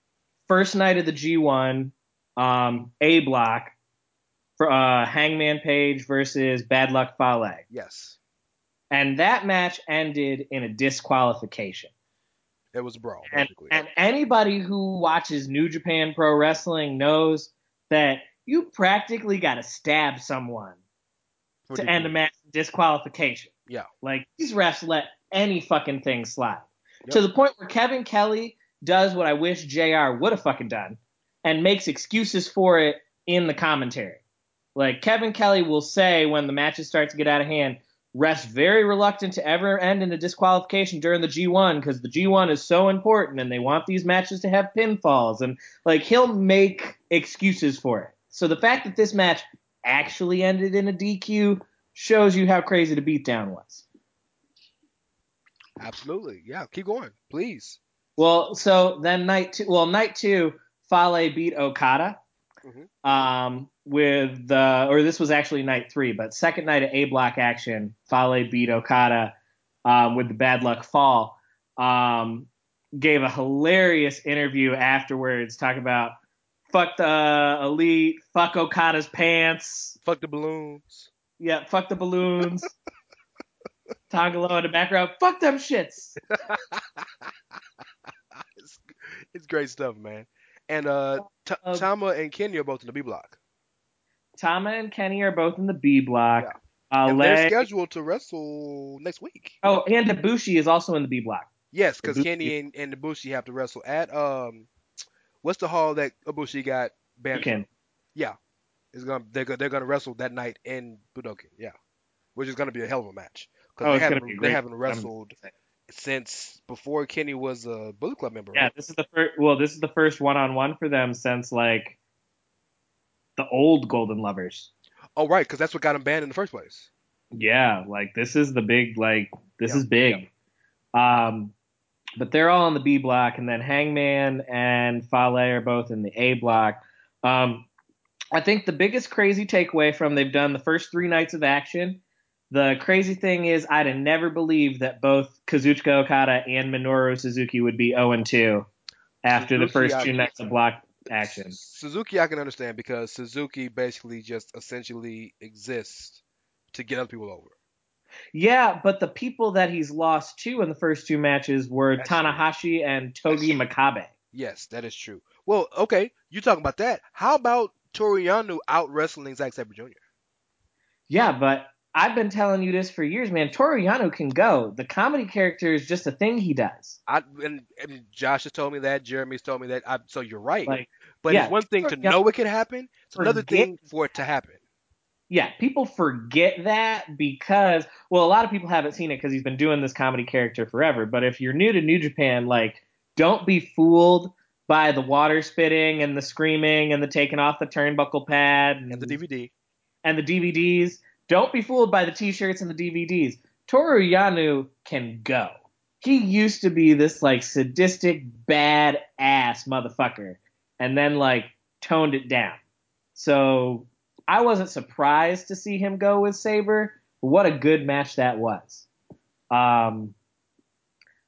First night of the G1, um, A block, for uh, Hangman Page versus Bad Luck Fale. Yes, And that match ended in a disqualification. it was a brawl And, and anybody who watches New Japan Pro Wrestling knows that you practically got to stab someone For to end a match in disqualification. Yeah. Like these refs let any fucking thing slide. Yep. To the point where Kevin Kelly does what I wish JR would have fucking done and makes excuses for it in the commentary. Like Kevin Kelly will say when the matches start to get out of hand, refs very reluctant to ever end in a disqualification during the G1 because the G1 is so important and they want these matches to have pinfalls and like he'll make excuses for it. So the fact that this match actually ended in a DQ shows you how crazy the beatdown was. Absolutely. Yeah. Keep going, please. Well, so then night two, well, night two, Fale beat Okada. Mhm. Um, with the, or this was actually night three, but second night of A block action, Fale beat Okada um, with the bad luck fall. Um, gave a hilarious interview afterwards, talking about fuck the elite, fuck Okada's pants, Fuck the balloons. yeah, fuck the balloons. [laughs] Tongalo in the background, fuck them shits. [laughs] It's, great stuff, man. And uh, T- Um, Tama and Kenny are both in the B block, Tama and Kenny are both in the B block. Uh, and they're scheduled to wrestle next week. oh, and Ibushi is also in the B block. Yes, because Kenny and, and Ibushi have to wrestle at um, what's the hall that Ibushi got banned Budokan. Yeah, it's gonna they're they're gonna wrestle that night in Budokan. Yeah, which is gonna be a hell of a match because Oh, they haven't they haven't I'm- wrestled since before Kenny was a Bullet Club member. Yeah, Right? this is the first. Well, this is the first one-on-one for them since like the old Golden Lovers. Oh, right, because that's what got them banned in the first place. Yeah, like this is the big like this Yeah, is big. Um, but they're all in the B block, and then Hangman and Fale are both in the A block. Um, I think the biggest crazy takeaway from they've done the first three nights of action. The crazy thing is, I'd have never believed that both Kazuchika Okada and Minoru Suzuki would be 0 2 after the first two nights of block action. Suzuki, I can understand because Suzuki basically just essentially exists to get other people over. Yeah, but the people that he's lost to in the first two matches were That's true. Tanahashi and Togi Makabe. Yes, that is true. Well, okay, you talking about that? How about Toru Yano out wrestling Zack Sabre Jr.? Yeah, but I've been telling you this for years, man. Toru Yano can go. The comedy character is just a thing he does. I and, and Josh has told me that. Jeremy's told me that. I, so you're right. Like, but yeah, it's one thing to know it could happen. It's another thing for it to happen. yeah, people forget that because, well, a lot of people haven't seen it because he's been doing this comedy character forever. But if you're new to New Japan, like, don't be fooled by the water spitting and the screaming and the taking off the turnbuckle pad And the DVD. and the DVDs. Don't be fooled by the t-shirts and the DVDs. Toru Yano can go. He used to be this like sadistic bad ass motherfucker and then like toned it down. So I wasn't surprised to see him go with Sabre. What a good match that was. Um,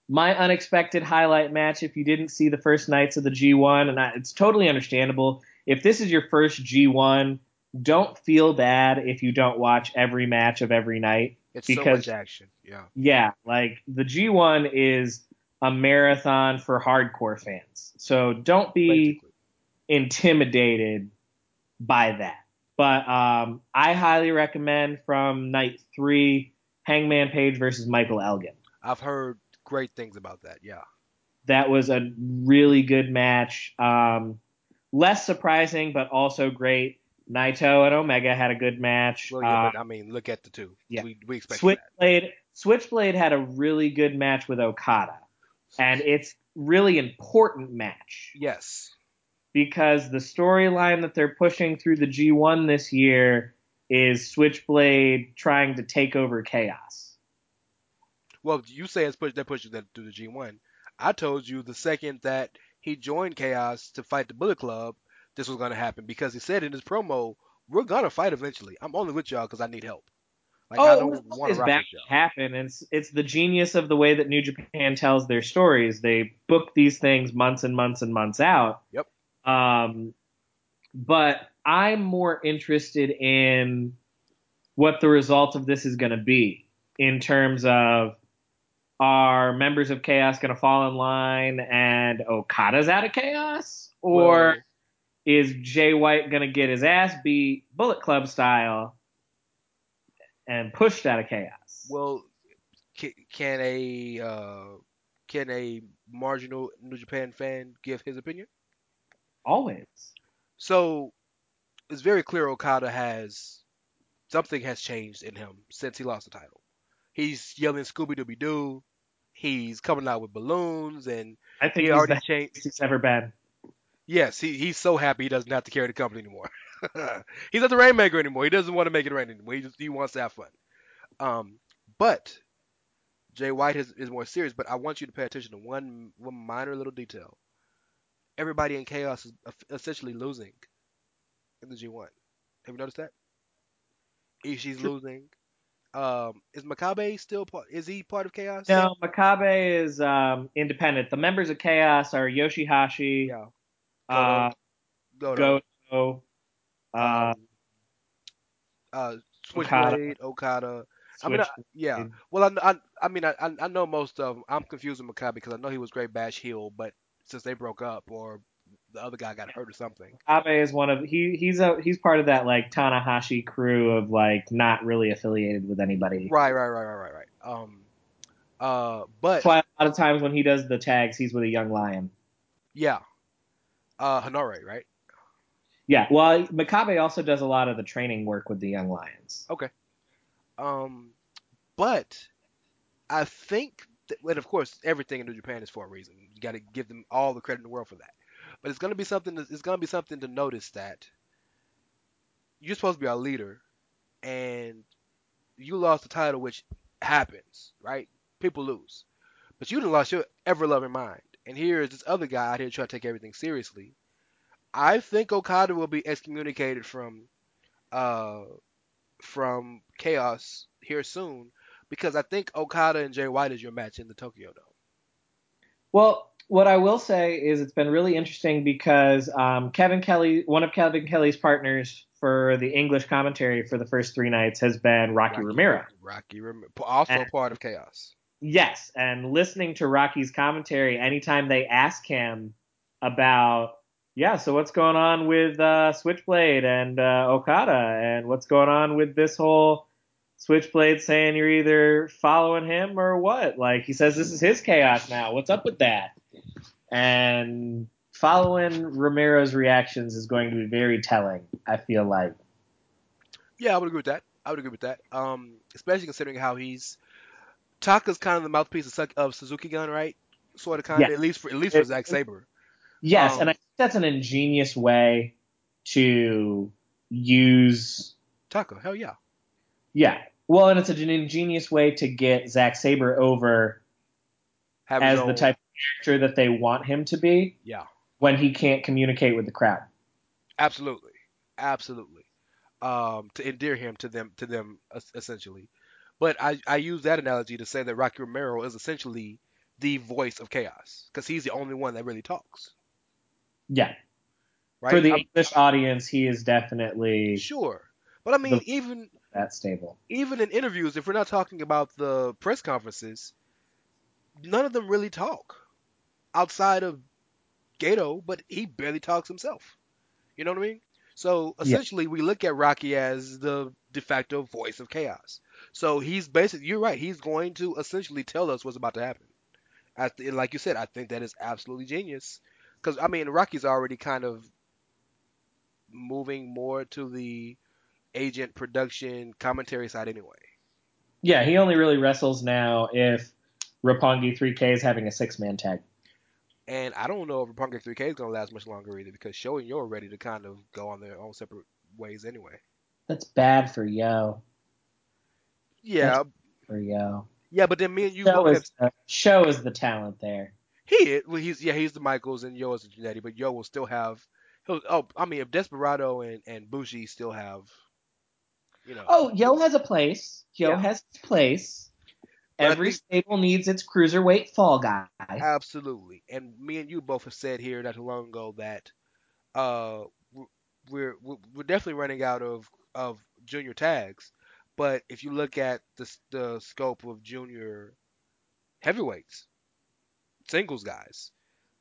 my unexpected highlight match, if you didn't see the first nights of the G1, and I, it's totally understandable. If this is your first G1, don't feel bad if you don't watch every match of every night. It's so Because- much action. Yeah. Yeah, like the G1 is a marathon for hardcore fans. So don't be intimidated by that. But um, I highly recommend from night three Hangman Page versus Michael Elgin. I've heard great things about that. Yeah. That was a really good match. Um, less surprising, but also great. Naito and Omega had a good match. Well, yeah, Uh, but I mean, look at the two. yeah. We we expect that. Switchblade Switchblade had a really good match with Okada, and it's really important match Yes. because the storyline that they're pushing through the G1 this year is Switchblade trying to take over Chaos. Well, you say it's push they're pushing that through the G1. I told you the second that he joined Chaos to fight the Bullet Club, this was gonna happen because he said in his promo, "We're gonna fight eventually. I'm only with y'all because I need help. Like I oh, don't this want to rock bound with to y'all." happen. It's it's the genius of the way that New Japan tells their stories. They book these things months and months and months out. Yep. Um, but I'm more interested in what the result of this is going to be in terms of are members of Chaos going to fall in line and Okada's out of Chaos, or Well, is Jay White going to get his ass beat Bullet Club style and pushed out of Chaos? well, can, can a uh, can a marginal New Japan fan give his opinion? Always. So it's very clear Okada has something has changed in him since he lost the title. He's yelling Scooby Dooby Doo. He's coming out with balloons, and I think he he's already changed. he's ever been. Yes, he, he's so happy he doesn't have to carry the company anymore. [laughs] he's not the rainmaker anymore. He doesn't want to make it rain anymore. He just he wants to have fun. Um, but Jay White is, is more serious. But I want you to pay attention to one one minor little detail. Everybody in chaos is essentially losing in the G1. Have you noticed that? Ishii's Sure. losing. Um, is Makabe still part? Is he part of chaos? No, Makabe is um, independent. The members of Chaos are Yoshihashi, Yeah. Uh, Goto. Goto, uh, um, uh, Okada. Switchblade, Okada. I mean, I- Yeah. Well, I, I, I mean, I, I know most of them. I'm confused with Makabe because I know he was Great Bash heel, but since they broke up or the other guy got hurt or something. Makabe is one of he he's a he's part of that like Tanahashi crew of like not really affiliated with anybody. Right, right, right, right, right, right. Um, uh, but That's why a lot of times when he does the tags, he's with a young lion. yeah, uh, Honore, right? Yeah, well, Makabe also does a lot of the training work with the young lions. Okay. Um, but I think, that, and of course, everything in New Japan is for a reason. You got to give them all the credit in the world for that. But it's gonna be something. that- It's gonna be something to notice that you're supposed to be our leader, and you lost the title, which happens, right? People lose, but you didn't lost your ever loving mind. And here is this other guy out here trying to take everything seriously. I think Okada will be excommunicated from, uh, from Chaos here soon because I think Okada and Jay White is your match in the Tokyo Dome. Well, what I will say is it's been really interesting because um, Kevin Kelly, one of Kevin Kelly's partners for the English commentary for the first three nights has been Rocky, Romero. Rocky Romero, also And- part of Chaos. Yes, and listening to Rocky's commentary, anytime they ask him about, yeah, so what's going on with uh, Switchblade and uh, Okada, and what's going on with this whole Switchblade saying you're either following him or what? Like he says this is his chaos now. What's up with that? And following Romero's reactions is going to be very telling. I feel like. Yeah, I would agree with that. I would agree with that. Um, especially considering how he's Taka's kind of the mouthpiece of, of Suzuki Gun, right? Sort of, kind of, at least for at least for It- Zack Sabre. Yes, Um, and I think that's an ingenious way to use Taka, hell yeah. Yeah. Well, and it's an ingenious way to get Zack Sabre over Have as the type of character that they want him to be Yeah, when he can't communicate with the crowd. absolutely, absolutely. Um, to endear him to them, to them essentially. But I I use that analogy to say that Rocky Romero is essentially the voice of chaos because he's the only one that really talks, Yeah. right? For the I'm- English audience, he is definitely sure, but I mean, The- even that stable. even in interviews, if we're not talking about the press conferences, none of them really talk outside of Goto, but he barely talks himself. You know what I mean? So Yeah. essentially, we look at Rocky as the de facto voice of chaos. So he's basically, you're right, he's going to essentially tell us what's about to happen. I th- like you said, I think that is absolutely genius. Because, I mean, Rocky's already kind of moving more to the agent production commentary side anyway. Yeah, he only really wrestles now if Roppongi 3K is having a six man tag. And I don't know if Roppongi 3K is going to last much longer either because Show and Yo are ready to kind of go on their own separate ways anyway. That's bad for Yo. Yeah, Yo. yeah, but then me and you Show both have the, show is the talent there. He is. Well, he's yeah, he's the Michaels and Yo is the Jannetty, but Yo will still have Oh, oh, I mean, if Desperado and and Bushi still have, you know, Oh, Yo has a place. Yo Yeah. has its place. But Every think- stable needs its cruiserweight fall guy. absolutely. And me and you both have said here not too long ago that uh we're we're we're definitely running out of of junior tags. But if you look at the the scope of junior heavyweights, singles guys,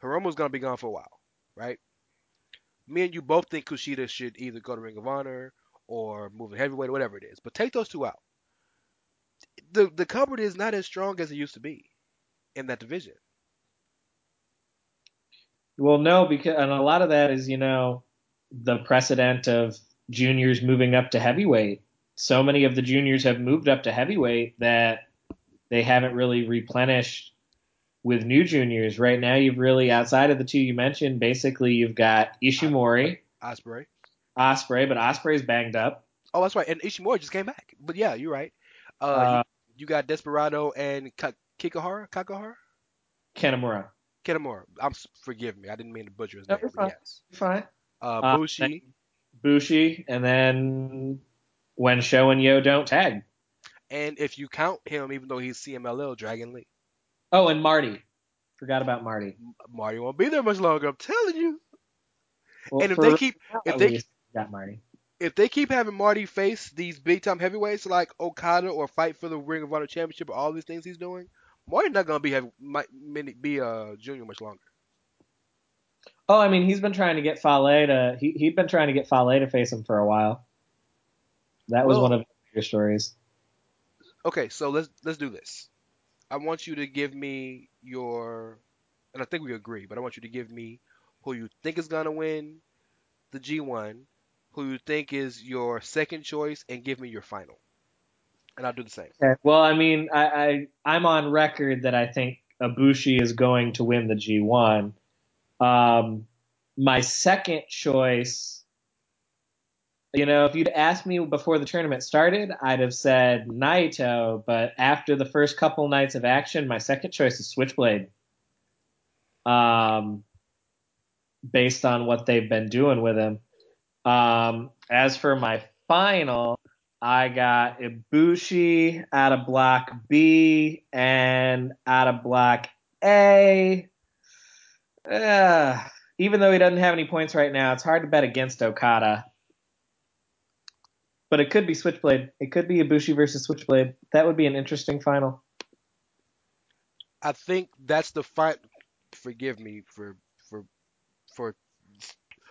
Hiromu's gonna be gone for a while, right? Me and you both think Kushida should either go to Ring of Honor or move to heavyweight or whatever it is. But take those two out. The the cupboard is not as strong as it used to be in that division. Well, no, because and a lot of that is you know the precedent of juniors moving up to heavyweight. So many of the juniors have moved up to heavyweight that they haven't really replenished with new juniors. Right now, you've really outside of the two you mentioned, basically you've got Ishimori, Osprey. Osprey, but Osprey's banged up. Oh, that's right. And Ishimori just came back. But yeah, you're right. Uh, Uh, you, you got Desperado and Ka- Kikahara, Kakahara, Kenamura, Kitamura. I'm forgive me. I didn't mean to butcher his No, name. you're fine. yes. fine. Uh, Uh, Bushi Bushi, and then when Sho and Yoh don't tag. and if you count him, even though he's CMLL, Dragon Lee, Oh, and Marty. Forgot about Marty. Marty won't be there much longer. I'm telling you. Well, and if they keep if they- got Marty. if they keep having Marty face these big time heavyweights like Okada or fight for the Ring of Honor championship or all these things he's doing, Marty's not gonna be have might be a junior much longer. Oh, I mean, he's been trying to get Fale to he he'd been trying to get Fale to face him for a while. That was Well- one of your stories. Okay, so let's let's do this. I want you to give me your, and I think we agree, but I want you to give me who you think is gonna win the G1, who you think is your second choice, and give me your final. And I'll do the same. Okay. Well, I mean, I, I I'm on record that I think Ibushi is going to win the G1. Um, my second choice, you know, if you'd asked me before the tournament started, I'd have said Naito. But after the first couple nights of action, my second choice is Switchblade. Um, based on what they've been doing with him. Um, as for my final, I got Ibushi out of block B and out of block A. Uh, even though he doesn't have any points right now, it's hard to bet against Okada. But it could be Switchblade. It could be Ibushi versus Switchblade. That would be an interesting final. I think that's the fight. Forgive me for for for.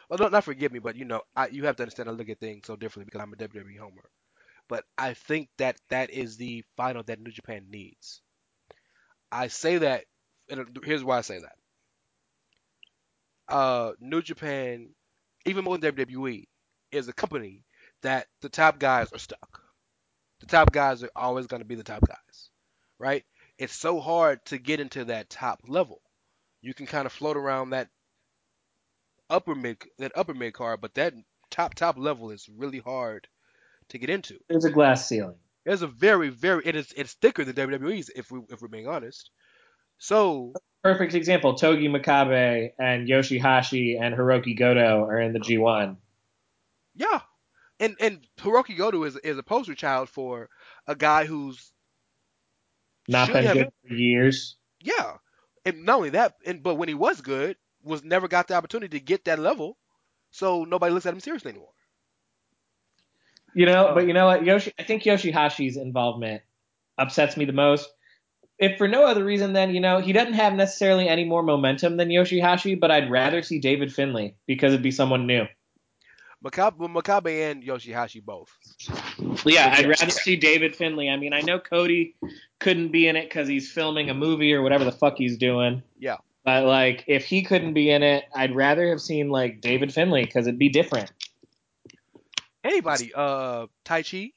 Well, not, forgive me, but you know, I, you have to understand I look at things so differently because I'm a WWE homer. But I think that that is the final that New Japan needs. I say that, and here's why I say that. Uh, New Japan, even more than WWE, is a company that the top guys are stuck. The top guys are always going to be the top guys, right? It's so hard to get into that top level. You can kind of float around that upper mid that upper mid card, but that top top level is really hard to get into. There's a glass ceiling. There's a very very it is it's thicker than WWE's if we if we're being honest. So Perfect example. Togi Makabe and Yoshihashi and Hiroki Goto are in the G1. yeah, and and Hiroki Goto is is a poster child for a guy who's Not been have- good for years. yeah, and not only that, and but when he was good, was never got the opportunity to get that level, so nobody looks at him seriously anymore. You know, but uh, you know what? Yoshi, I think Yoshihashi's involvement upsets me the most. If for no other reason than, you know, he doesn't have necessarily any more momentum than Yoshihashi, but I'd rather see David Finlay because it'd be someone new. Makabe, well, Makabe and Yoshihashi both. Yeah, I'd rather see David Finlay. I mean, I know Cody couldn't be in it because he's filming a movie or whatever the fuck he's doing. Yeah. But like, if he couldn't be in it, I'd rather have seen like David Finlay because it'd be different. Anybody, uh, Taichi,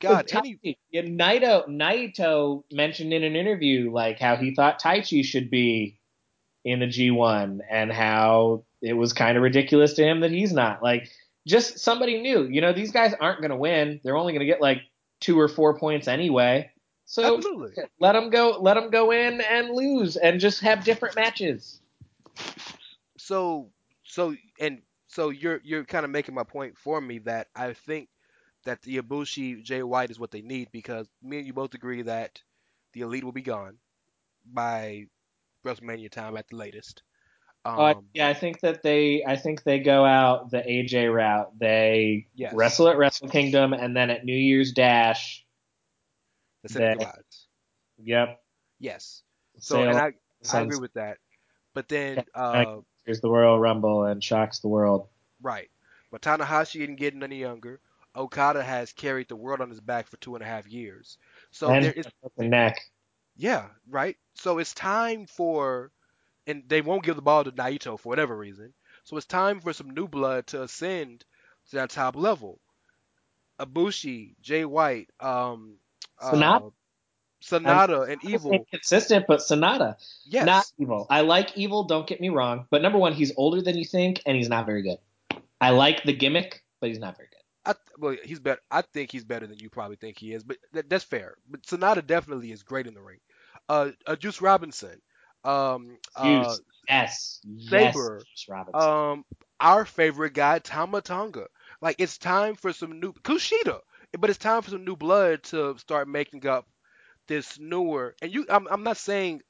God, Tai- any yeah, Naito Naito mentioned in an interview like how he thought Taichi should be in the G1 and how it was kind of ridiculous to him that he's not. Like just somebody new. You know, these guys aren't going to win. They're only going to get like two or four points anyway. So absolutely. let them go let them go in and lose and just have different matches. So, so, and So you're you're kind of making my point for me that I think that the Ibushi Jay White is what they need because me and you both agree that the Elite will be gone by WrestleMania time at the latest. Uh, Um, yeah, I think that they, I think they go out the AJ route. They Yes. wrestle at Wrestle Kingdom, and then at New Year's Dash. the that- Yep. Yes. So sail and I I agree with that. But then uh, Here's the Royal Rumble and shocks the world. right, but Tanahashi isn't getting any younger. Okada has carried the world on his back for two and a half years. So and there is the neck. Yeah, right. So it's time for, and they won't give the ball to Naito for whatever reason. So it's time for some new blood to ascend to that top level. Ibushi, Jay White, um, Sanada? uh, Sanada, and Evil. Consistent, but Sanada. Yes, Not evil. I like evil, don't get me wrong. But number one, he's older than you think, and he's not very good. I like the gimmick, but he's not very good. I, well, he's better. I think he's better than you probably think he is, but that, that's fair. But Sanada definitely is great in the ring. Uh, uh Juice Robinson, um, uh, yes. Yes. Sabre. Robinson. um our favorite guy Tama Tonga. Like it's time for some new Kushida, but it's time for some new blood to start making up this newer. And you, I'm, I'm not saying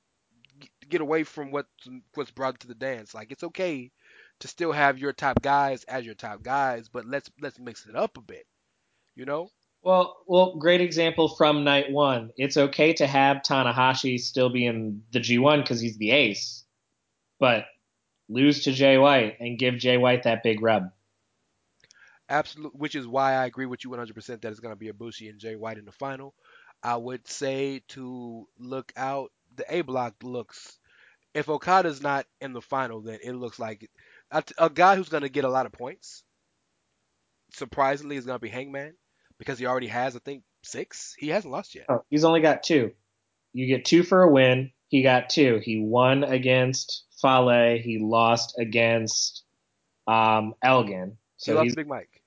get away from what what's brought to the dance. Like it's okay to still have your top guys as your top guys, but let's let's mix it up a bit. You know? Well, well, great example from night one. It's okay to have Tanahashi still be in the G1 because he's the ace, but lose to Jay White and give Jay White that big rub. Absolute, which is why I agree with you 100% that it's going to be Ibushi and Jay White in the final. I would say to look out. The A block looks. If Okada's not in the final, then it looks like a, a guy who's going to get a lot of points. Surprisingly, is going to be Hangman because he already has, I think, six. He hasn't lost yet. Oh, he's only got two. You get two for a win. He got two. He won against Fale. He lost against um, Elgin. So he lost to Big Mike.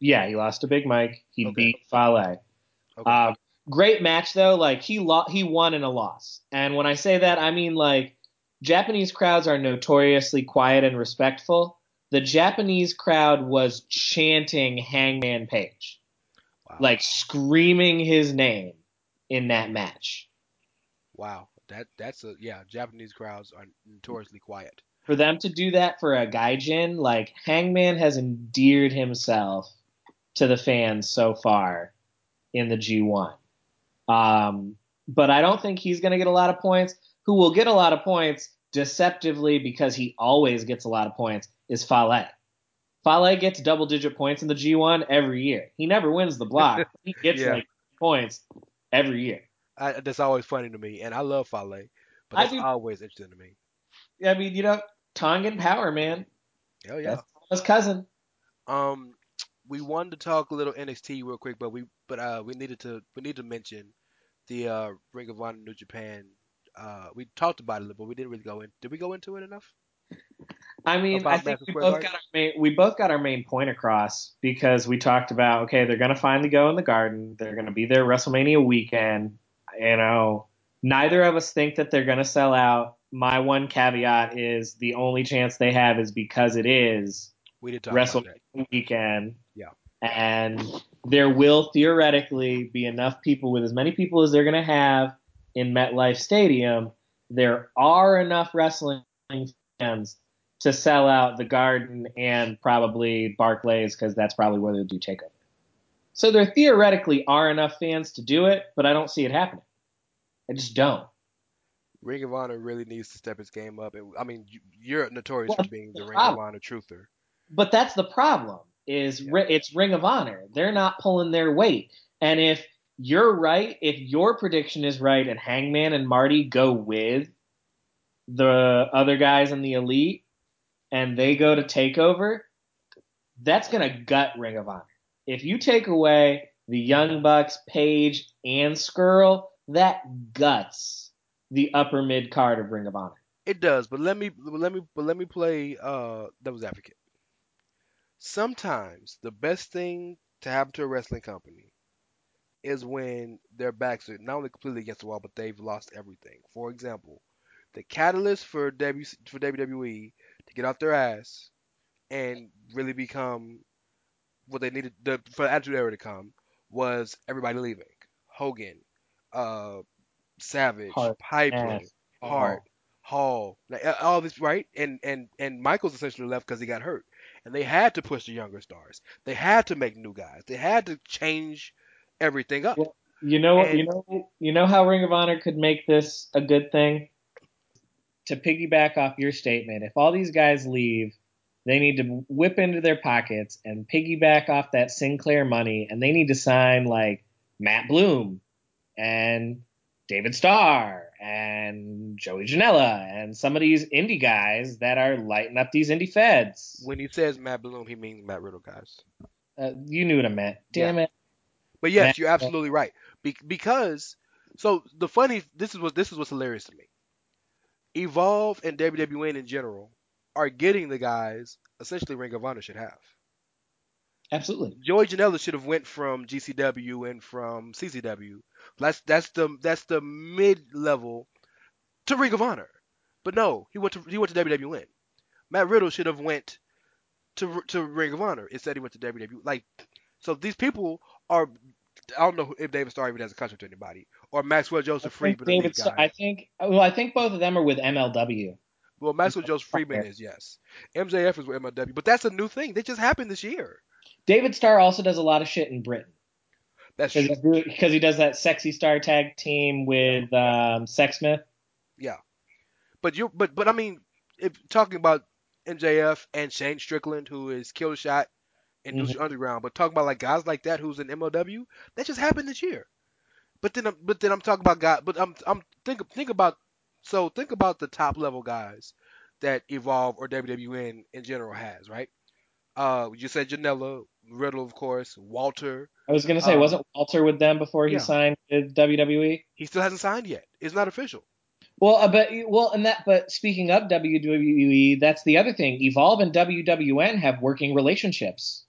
yeah, he lost to Big Mike. He Okay. beat Fale. Okay. Uh, great match though. Like he lo- he won in a loss. And when I say that, I mean like Japanese crowds are notoriously quiet and respectful. The Japanese crowd was chanting Hangman Page, wow. like screaming his name in that match. wow. That that's a yeah. Japanese crowds are notoriously quiet. For them to do that for a gaijin, like Hangman has endeared himself to the fans so far in the G1. Um, but I don't think he's going to get a lot of points. Who will get a lot of points deceptively because he always gets a lot of points is Fale. Fale gets double digit points in the G1 every year. He never wins the block. [laughs] he gets Yeah. like points every year. I, that's always funny to me, and I love Fale, but that's always interesting to me. Yeah, I mean, you know, Tongan power, man. Hell yeah. That's his cousin. Um, we wanted to talk a little NXT real quick, but we but uh we needed to we need to mention the uh Ring of Honor New Japan. Uh, we talked about it a little, but we didn't really go in. Did we go into it enough? I mean, I think we both got our main, we both got our main point across because we talked about okay, they're gonna finally go in the Garden. They're gonna be there WrestleMania weekend. You know, neither of us think that they're gonna sell out. My one caveat is the only chance they have is because it is We did talk. WrestleMania weekend. Yeah. And there will theoretically be enough people with as many people as they're going to have in MetLife Stadium. There are enough wrestling fans to sell out the Garden and probably Barclays because that's probably where they'll do Takeover. So there theoretically are enough fans to do it, but I don't see it happening. I just don't. Ring of Honor really needs to step its game up. And I mean, you, you're notorious Well, for being the the Ring of Honor truther. But that's the problem. Is Yeah. it's Ring of Honor. They're not pulling their weight. And if you're right, if your prediction is right, and Hangman and Marty go with the other guys in the Elite, and they go to Takeover, that's gonna gut Ring of Honor. If you take away the Young Bucks, Page, and Scurll, that guts the upper mid card of Ring of Honor. It does, but let me let me but let me play uh devil's advocate. Sometimes the best thing to happen to a wrestling company is when their backs are not only completely against the wall, but they've lost everything. For example, the catalyst for W for WWE get off their ass and really become what they needed the, for the Attitude Era to come was everybody leaving. Hogan, uh, Savage, Hart, Piper, Nash, Hart, Hall, like, all this right, and and and Michaels essentially left because he got hurt, and they had to push the younger stars. They had to make new guys. They had to change everything up. Well, You know, And- you know, you know how Ring of Honor could make this a good thing. To piggyback off your statement, if all these guys leave, they need to whip into their pockets and piggyback off that Sinclair money, and they need to sign like Matt Bloom and David Starr and Joey Janela and some of these indie guys that are lighting up these indie feds. When he says Matt Bloom, he means Matt Riddle, guys. Uh, you knew what I meant. Damn it. But yes, Matt- you're absolutely right. Be- because so the funny this is what this is what's hilarious to me. Evolve and WWN in general are getting the guys essentially Ring of Honor should have. Absolutely. Joey Janela should have went from GCW and from CCW. That's that's the that's the mid level to Ring of Honor. But no, he went to he went to WWN. Matt Riddle should have went to to Ring of Honor instead he went to WWE. Like so these people are I don't know if David Starr even has a contract to anybody or Maxwell Joseph Friedman. David. guys. I think. Well, I think both of them are with MLW. Well, Maxwell Joseph Friedman is yes. MJF is with MLW, but that's a new thing. That just happened this year. David Starr also does a lot of shit in Britain That's true. because he does that sexy star tag team with um, Sexsmith. Yeah, but you, but but I mean, if talking about MJF and Shane Strickland, who is Killer Shot in Mhm. Lucha Underground, but talking about like guys like that who's in MLW, that just happened this year. But then, I'm- but then I'm talking about guys. But I'm I'm think think about so think about the top level guys that Evolve or WWN in general has, right? Uh, you said Janela, Riddle, of course, Walter. I was gonna say, Um, wasn't Walter with them before he yeah. signed with WWE? He still hasn't signed yet. It's not official. Well, uh, but well, and that. But speaking of WWE, that's the other thing. Evolve and WWN have working relationships.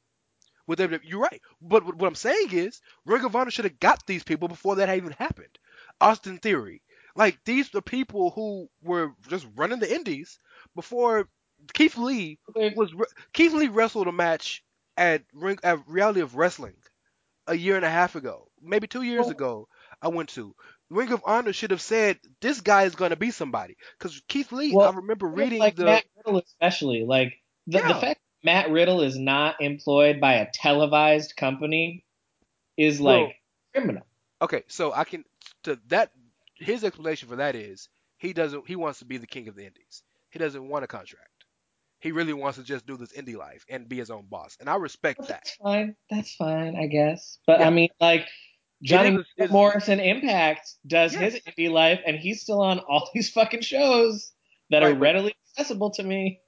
With WWE. You're right. But what I'm saying is, Ring of Honor should have got these people before that even happened. Austin Theory, like these are people who were just running the Indies before Keith Lee was. Keith Lee wrestled a match at Ring at Reality of Wrestling a year and a half ago, maybe two years Well- ago. I went to Ring of Honor should have said this guy is going to be somebody because Keith Lee. Well, I remember reading like the Matt Riddle, especially like the, the fact that Matt Riddle is not employed by a televised company is like Well, criminal. Okay, so I can to that his explanation for that is he doesn't he wants to be the king of the indies. He doesn't want a contract. He really wants to just do this indie life and be his own boss. And I respect that. That's fine. That's fine, I guess. But Yeah. I mean, like Johnny is- it's- Morrison Impact does Yes. his indie life, and he's still on all [laughs] these fucking shows that are Right, but- readily accessible to me.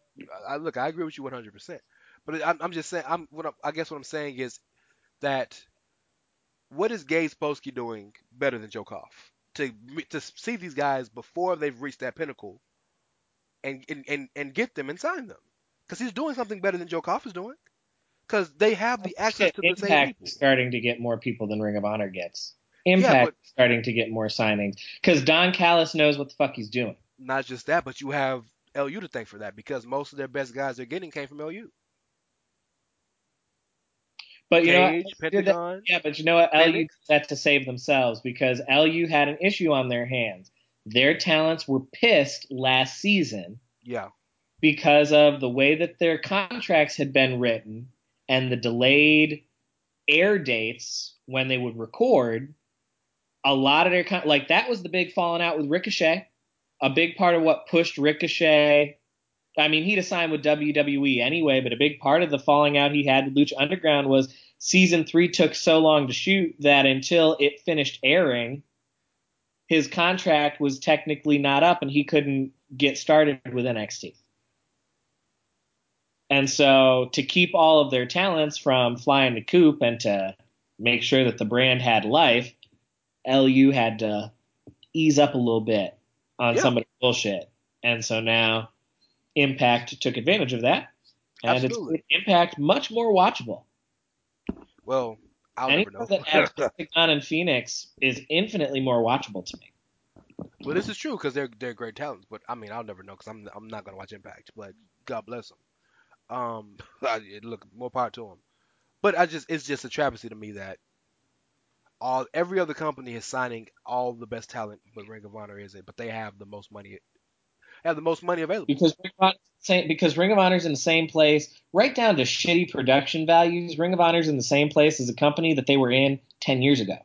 I, look, I agree with you 100%. But I'm, I'm just saying I'm what I'm, I guess what I'm saying is that what is Gabe Sapolsky doing better than Joe Koff? To to see these guys before they've reached that pinnacle and and and, and get them and sign them. Cuz he's doing something better than Joe Koff is doing. Cuz they have the access to the same Impact people. starting to get more people than Ring of Honor gets. Impact but- is starting to get more signings because Don Callis knows what the fuck he's doing. not just that, but you have LU to thank for that because most of their best guys they're getting came from LU. But you know, Cage, that- Pentagon. yeah, but you know what? LU Fenix. did that to save themselves because LU had an issue on their hands. Their talents were pissed last season Yeah. because of the way that their contracts had been written and the delayed air dates when they would record. A lot of their like that was the big falling out with Ricochet. A big part of what pushed Ricochet. I mean, he'd signed with WWE anyway, but a big part of the falling out he had with Lucha Underground was season three took so long to shoot that until it finished airing, his contract was technically not up and he couldn't get started with NXT. And so to keep all of their talents from flying the coop and to make sure that the brand had life, LU had to ease up a little bit on Yeah. some of the bullshit. And so now Impact took advantage of that. And Absolutely. it's Impact much more watchable. Well, I'll never know. that [laughs] Pentagon and Fenix is infinitely more watchable to me. well, this is true because they're they're great talents, but I mean, I'll never know because I'm I'm not gonna watch Impact. But God bless them. Um, [laughs] look, more power to them. But I just, it's just a travesty to me that all every other company is signing all the best talent, but Ring of Honor isn't. But they have the most money, have the most money available. Because Ring of Honor's same, because Ring of Honor's in the same place, right down to shitty production values. Ring of Honor's in the same place as a company that they were in ten years ago.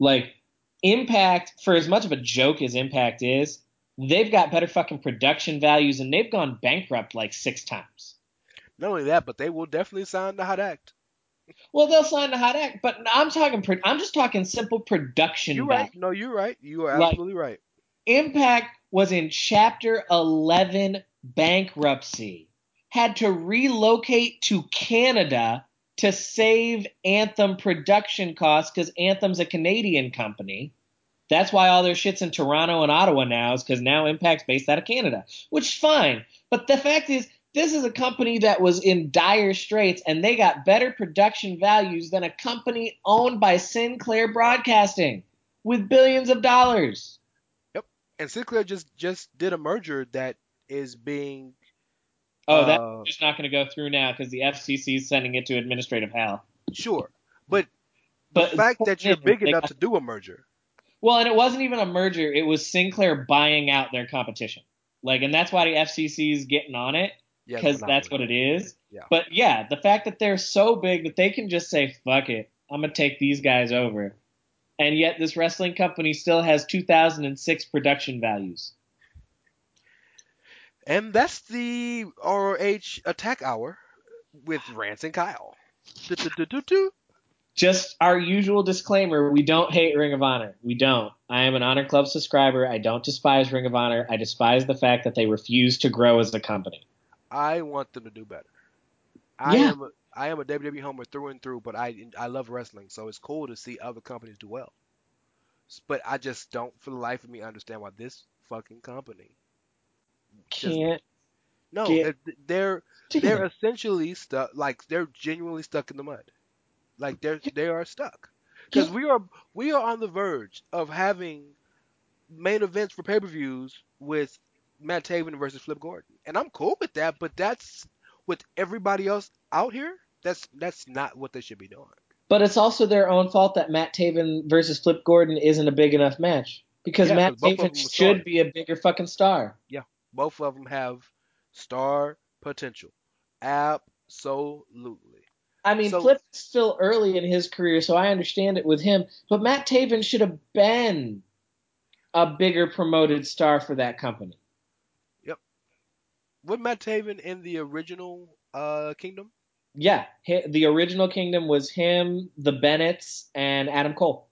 Like Impact, for as much of a joke as Impact is, they've got better fucking production values, and they've gone bankrupt like six times. Not only that, but they will definitely sign the hot act. Well, they'll sign the hot act, but I'm talking. I'm just talking simple production. You're value. right. No, you're right. You are Like- absolutely right. Impact was in Chapter 11 bankruptcy, had to relocate to Canada to save Anthem production costs because Anthem's a Canadian company. That's why all their shit's in Toronto and Ottawa now, is because now Impact's based out of Canada, which is fine. But the fact is, this is a company that was in dire straits and they got better production values than a company owned by Sinclair Broadcasting with billions of dollars. Yep, and Sinclair just just did a merger that is being Oh, that's uh, just not going to go through now because the FCC is sending it to administrative hell. sure, but But the fact that you're big enough got- to do a merger, well, and it wasn't even a merger; it was Sinclair buying out their competition. Like, and that's why the FCC is getting on it yeah, because that's what it is. Yeah. But yeah, the fact that they're so big that they can just say, "Fuck it, I'm gonna take these guys over," and yet this wrestling company still has 2006 production values. And that's the ROH Attack Hour with Rance and Kyle. Just our usual disclaimer: we don't hate Ring of Honor. We don't. I am an Honor Club subscriber. I don't despise Ring of Honor. I despise the fact that they refuse to grow as a company. I want them to do better. I Yeah. am a, I am a WWE homer through and through, but I I love wrestling, so it's cool to see other companies do well. But I just don't, for the life of me, understand why this fucking company. Can't. No, Get- they're they're essentially stuck. Like they're genuinely stuck in the mud. Like they're they are stuck because Yeah. we are we are on the verge of having main events for pay per views with Matt Taven versus Flip Gordon, and I'm cool with that. But that's with everybody else out here. That's that's not what they should be doing. But it's also their own fault that Matt Taven versus Flip Gordon isn't a big enough match because Yeah, Matt 'cause both of them Taven should be a bigger fucking star. Yeah, both of them have star potential, absolutely. I mean, So- Flip's still early in his career, so I understand it with him. But Matt Taven should have been a bigger promoted star for that company. Was Matt Taven in the original uh, Kingdom? Yeah, hi- the original Kingdom was him, the Bennetts, and Adam Cole.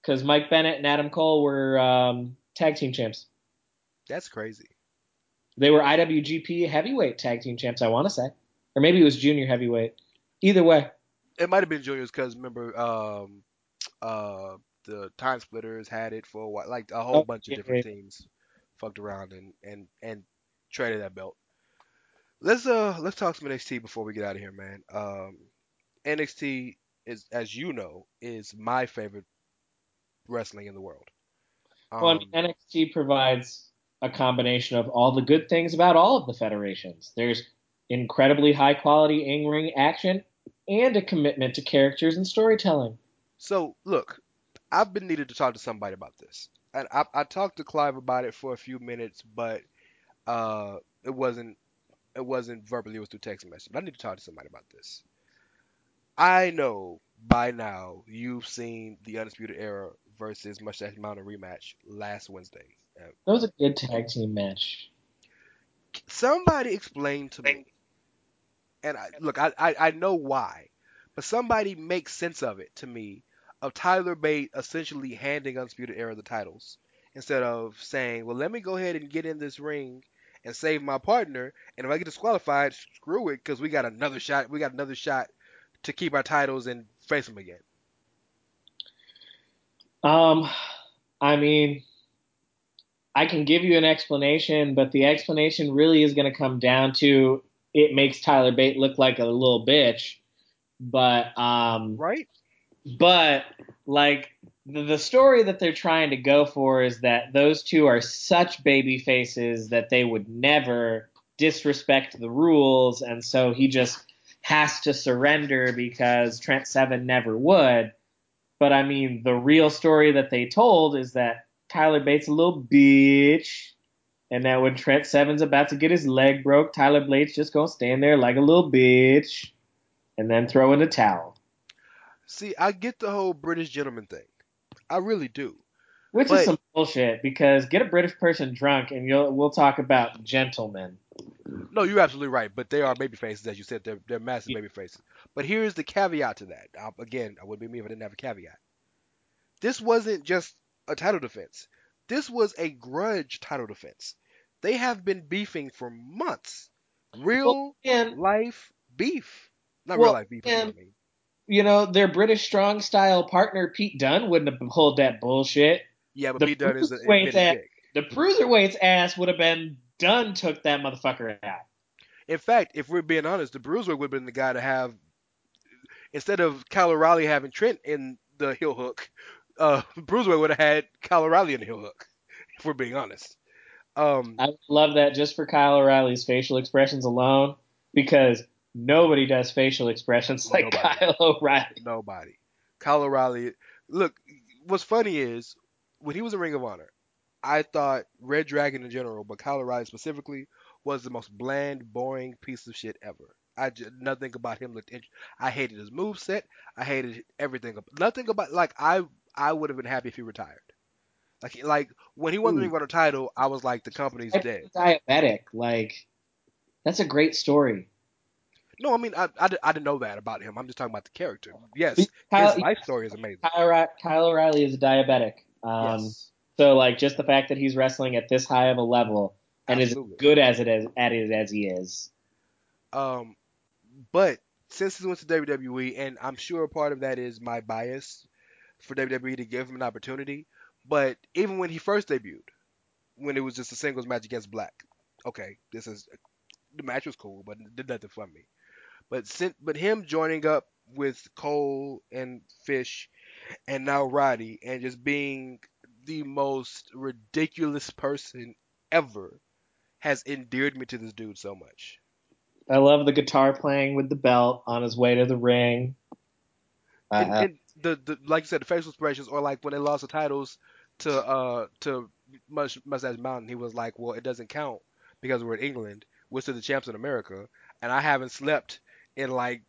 Because Mike Bennett and Adam Cole were um, tag team champs. That's crazy. They were IWGP heavyweight tag team champs, I want to say. Or maybe it was junior heavyweight. Either way. It might have been Juniors because remember, um, uh, the Time Splitters had it for a while. Like a whole Oh, bunch of different teams fucked around and and and traded that belt. Let's uh let's talk some NXT before we get out of here, man. Um, NXT is, as you know, is my favorite wrestling in the world. Um, Well, I mean, NXT provides a combination of all the good things about all of the federations. There's incredibly high quality in ring action and a commitment to characters and storytelling. So look, I've been needed to talk to somebody about this, and I, I talked to Clive about it for a few minutes, but uh, it wasn't it wasn't verbally; it was through text message. But I need to talk to somebody about this. I know by now you've seen the Undisputed Era versus Mustache Mountain rematch last Wednesday. That was a good tag team match. somebody explain to me, and I, look, I, I I know why, but somebody make sense of it to me of Tyler Bate essentially handing Undisputed Era the titles instead of saying, well, let me go ahead and get in this ring and save my partner, and if I get disqualified, screw it, because we got another shot, we got another shot to keep our titles and face them again. Um, I mean, I can give you an explanation, but the explanation really is going to come down to it makes Tyler Bate look like a little bitch. But um, Right? But like the, the story that they're trying to go for is that those two are such baby faces that they would never disrespect the rules, and so he just has to surrender because Trent Seven never would. But I mean, the real story that they told is that Tyler Bates a little bitch, and that when Trent Seven's about to get his leg broke, Tyler Bates just gonna stand there like a little bitch, and then throw in a towel. See, I get the whole British gentleman thing. I really do. Which But- is some bullshit because get a British person drunk and you'll we'll talk about gentlemen. No, you're absolutely right. But they are baby faces, as you said. They're they're massive baby faces. But here's the caveat to that. Uh, again, I wouldn't be me if I didn't have a caveat. This wasn't just a title defense. This was a grudge title defense. They have been beefing for months. Real And life beef. Not Well, real life beef. if you know what I mean. You know their British strong style partner Pete Dunne wouldn't have pulled that bullshit. Yeah, but the Pete Dunne is a Bruce Wayne's admitted act- dick. The cruiserweight's ass would have been Dunne took that motherfucker out. In fact, if we're being honest, the Bruiser would have been the guy to have instead of Kyle O'Reilly having Trent in the heel hook, uh, [laughs] Bruiser would have had Kyle O'Reilly in the heel hook. [laughs] If we're being honest. Um, I love that just for Kyle O'Reilly's facial expressions alone because nobody does facial expressions like Nobody. Kyle O'Reilly. nobody. Kyle O'Reilly. Look, what's funny is when he was in Ring of Honor, I thought Red Dragon in general, but Kyle O'Reilly specifically, was the most bland, boring piece of shit ever. I just, nothing about him looked. Int- I hated his move set. I hated everything. Nothing about like I I would have been happy if he retired. Like like when he won the Ooh. Ring of Honor title, I was like the company's dead. Diabetic, like that's a great story. No, I mean I, I, I didn't know that about him. I'm just talking about the character. Yes, Kyle, his life story is amazing. Kyle, Kyle O'Reilly is a diabetic. Um, yes, So like just the fact that he's wrestling at this high of a level and absolutely. is good as it is at it as he is. Um, but since he went to WWE, and I'm sure part of that is my bias for WWE to give him an opportunity. But even when he first debuted, when it was just a singles match against Black, okay, this is the match was cool, but it did nothing for me. But since, but him joining up with Cole and Fish, and now Roddy, and just being the most ridiculous person ever, has endeared me to this dude so much. I love the guitar playing with the belt on his way to the ring. Uh, and, and the, the like you said, the facial expressions, or like when they lost the titles to uh to Mus- Mustache Mountain, he was like, "Well, it doesn't count because we're in England. We're still the champs in America, and I haven't slept in like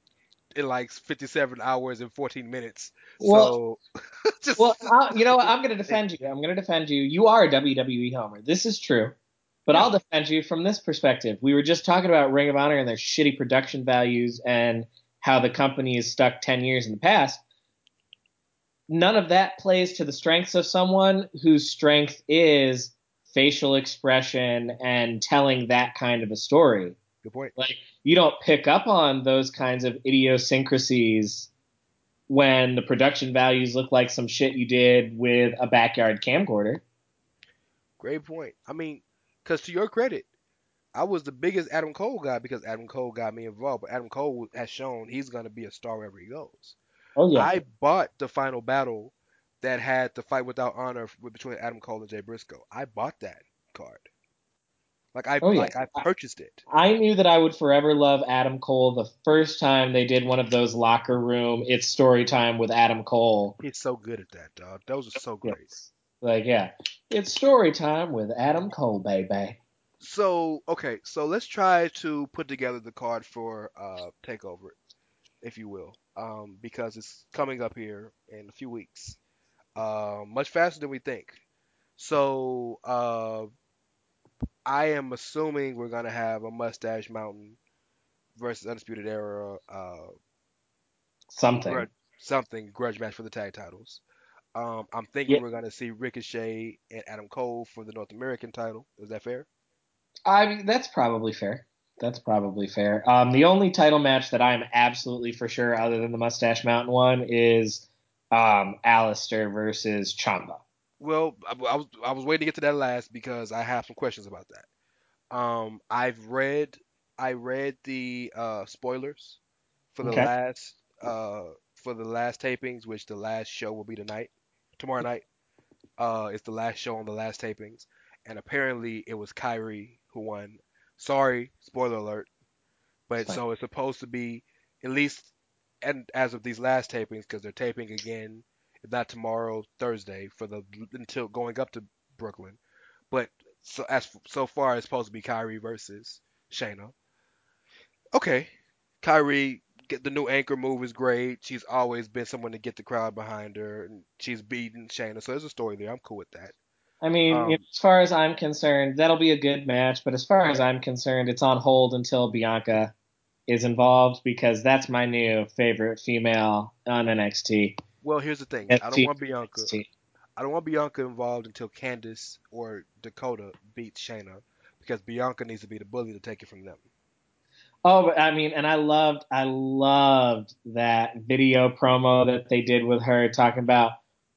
in like 57 hours and 14 minutes. Well- so [laughs] just well, I'll, you know what? I'm going to defend you. I'm going to defend you. You are a WWE homer. This is true. But I'll defend you from this perspective. We were just talking about Ring of Honor and their shitty production values and how the company is stuck 10 years in the past. None of that plays to the strengths of someone whose strength is facial expression and telling that kind of a story. good point. Like you don't pick up on those kinds of idiosyncrasies when the production values look like some shit you did with a backyard camcorder. Great point. I mean, because to your credit, I was the biggest Adam Cole guy because Adam Cole got me involved. But Adam Cole has shown he's going to be a star wherever he goes. Oh yeah. I bought the final battle that had the fight without honor between Adam Cole and Jay Briscoe. I bought that card. Like I Oh, yeah. like I purchased it. I knew that I would forever love Adam Cole the first time they did one of those locker room it's story time with Adam Cole. He's so good at that, dog. Those are so great. Yes. Like yeah. It's story time with Adam Cole, baby. So okay, so let's try to put together the card for uh Takeover, if you will, um, because it's coming up here in a few weeks, uh, much faster than we think. So uh, I am assuming we're gonna have a Mustache Mountain versus Undisputed Era, uh, Something. grudge, something grudge match for the tag titles. Um, I'm thinking Yeah. we're gonna see Ricochet and Adam Cole for the North American title. Is that fair? I mean, that's probably fair. That's probably fair. Um, the only title match that I'm absolutely for sure, other than the Mustache Mountain one, is um, Aleister versus Ciampa. Well, I, I was I was waiting to get to that last because I have some questions about that. Um, I've read I read the uh, spoilers for the Okay. last uh, for the last tapings, which the last show will be tonight. tomorrow night. Uh, it's the last show on the last tapings, and apparently it was Kairi who won. Sorry, spoiler alert. But so it's supposed to be at least, and as of these last tapings, because they're taping again, if not tomorrow, Thursday for the until going up to Brooklyn. But so as so far, it's supposed to be Kairi versus Shayna. Okay, Kairi, get the new anchor move is great. She's always been someone to get the crowd behind her, and she's beaten Shayna, so there's a story there. I'm cool with that. I mean, Um, as far as I'm concerned, that'll be a good match. But as far as I'm concerned, it's on hold until Bianca is involved because that's my new favorite female on NXT. Well, here's the thing. I don't want Bianca. NXT. I don't want Bianca involved until Candice or Dakota beats Shayna, because Bianca needs to be the bully to take it from them. Oh, but I mean, and I loved, I loved that video promo that they did with her talking about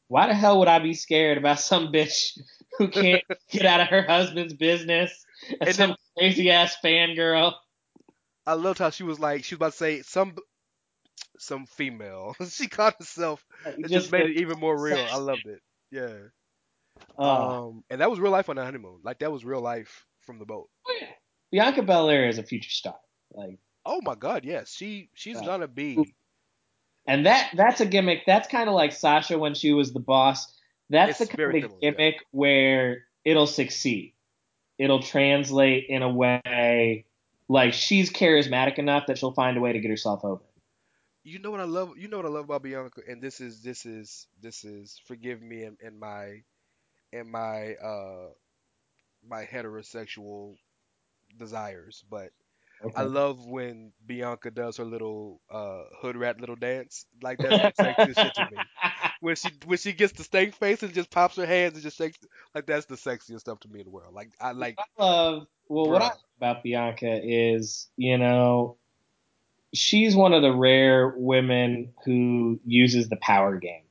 why the hell would I be scared about some bitch who can't [laughs] get out of her husband's business and, And some crazy ass fangirl. I loved how she was like, she was about to say some some female. [laughs] she called herself. It just made it even more real. I loved it. Yeah. Uh, Um, and that was real life on the honeymoon. Like that was real life from the boat. Bianca Belair is a future star. Like, Oh my God, yes. She she's Yeah. gonna be. and that that's a gimmick. That's kind of like Sasha when she was the boss. That's It's the kind of similar, yeah. gimmick where it'll succeed. It'll translate in a way like she's charismatic enough that she'll find a way to get herself over. You know what I love? You know what I love about Bianca, and this is this is this is forgive me in, in my in my uh my heterosexual desires, but I love when Bianca does her little uh hood rat little dance. Like that's sexiest shit to me. [laughs] When she when she gets the stank face and just pops her hands and just shakes like that's the sexiest stuff to me in the world. Like I like I love well what I love about Bianca is, you know, she's one of the rare women who uses the power game.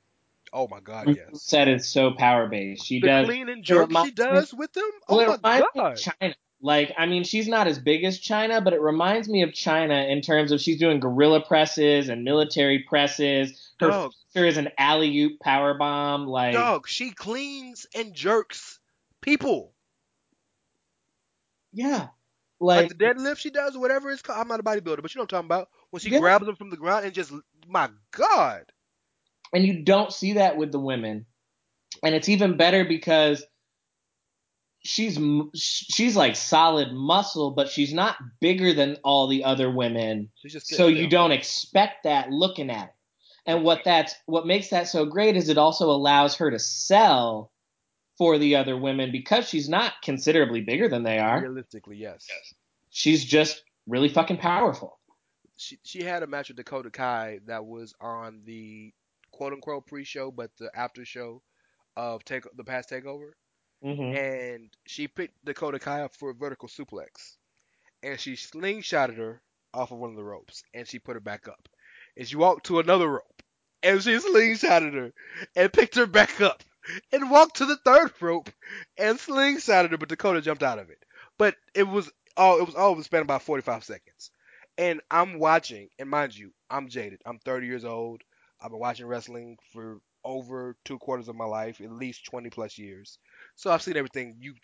oh my god, yes. Set is so power based. She The does clean and jerk she does with them. Oh my god. Chyna. Like, I mean, she's not as big as Chyna, but it reminds me of Chyna in terms of she's doing gorilla presses and military presses. Her Dog, is an alley oop power bomb. Like, dog, she cleans and jerks people. yeah, Like, like, the deadlift she does, or whatever it's called. I'm not a bodybuilder, but you know what I'm talking about. When she Yeah. grabs them from the ground and just, my God. and you don't see that with the women, and it's even better because she's she's like solid muscle, but she's not bigger than all the other women. So you don't expect that looking at it. And what that's what makes that so great is it also allows her to sell for the other women because she's not considerably bigger than they are. Realistically, yes. She's just really fucking powerful. She she had a match with Dakota Kai that was on the quote unquote pre-show, but the after show of take the past takeover, hmm and she picked Dakota Kai up for a vertical suplex, and she slingshotted her off of one of the ropes, and she put her back up, and she walked to another rope, and she slingshotted her, and picked her back up, and walked to the third rope, and slingshotted her, but Dakota jumped out of it. But it was all it was all span about 45 seconds, and I'm watching, and mind you, I'm jaded. I'm 30 years old. I've been watching wrestling for over two quarters of my life, at least 20 plus years. So I've seen everything you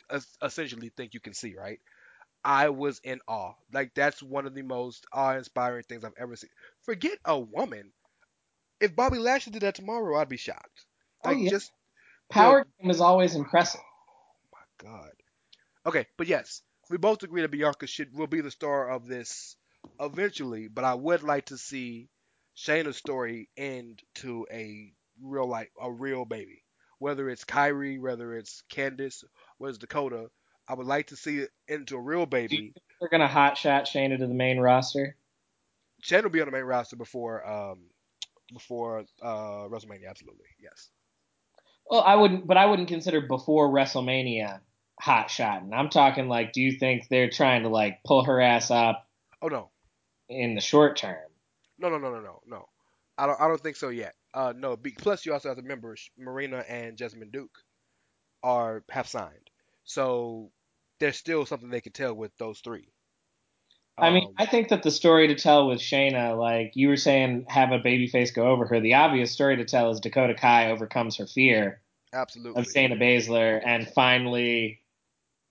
essentially think you can see, right? I was in awe. Like that's one of the most awe-inspiring things I've ever seen. Forget a woman. If Bobby Lashley did that tomorrow, I'd be shocked. Oh, yeah. just Power game is always impressive. Oh my God. Okay, but yes, we both agree that Bianca should will be the star of this eventually. But I would like to see Shayna's story end to a real like a real baby. Whether it's Kairi, whether it's Candice, whether it's Dakota, I would like to see it into a real baby. think they're gonna hot shot Shayna to the main roster? Shayna will be on the main roster before um before uh WrestleMania. Absolutely, yes. Well, I wouldn't, but I wouldn't consider before WrestleMania hot shotting. I'm talking like, do you think they're trying to like pull her ass up Oh no, in the short term? no, no, no, no, no, no. I don't I don't think so yet. Uh, no. Be, plus, you also have to remember Marina and Jessamyn Duke are have signed, so there's still something they can tell with those three. I mean, Um, I think that the story to tell with Shayna, like you were saying, have a babyface go over her. The obvious story to tell is Dakota Kai overcomes her fear absolutely. of Shayna Baszler and finally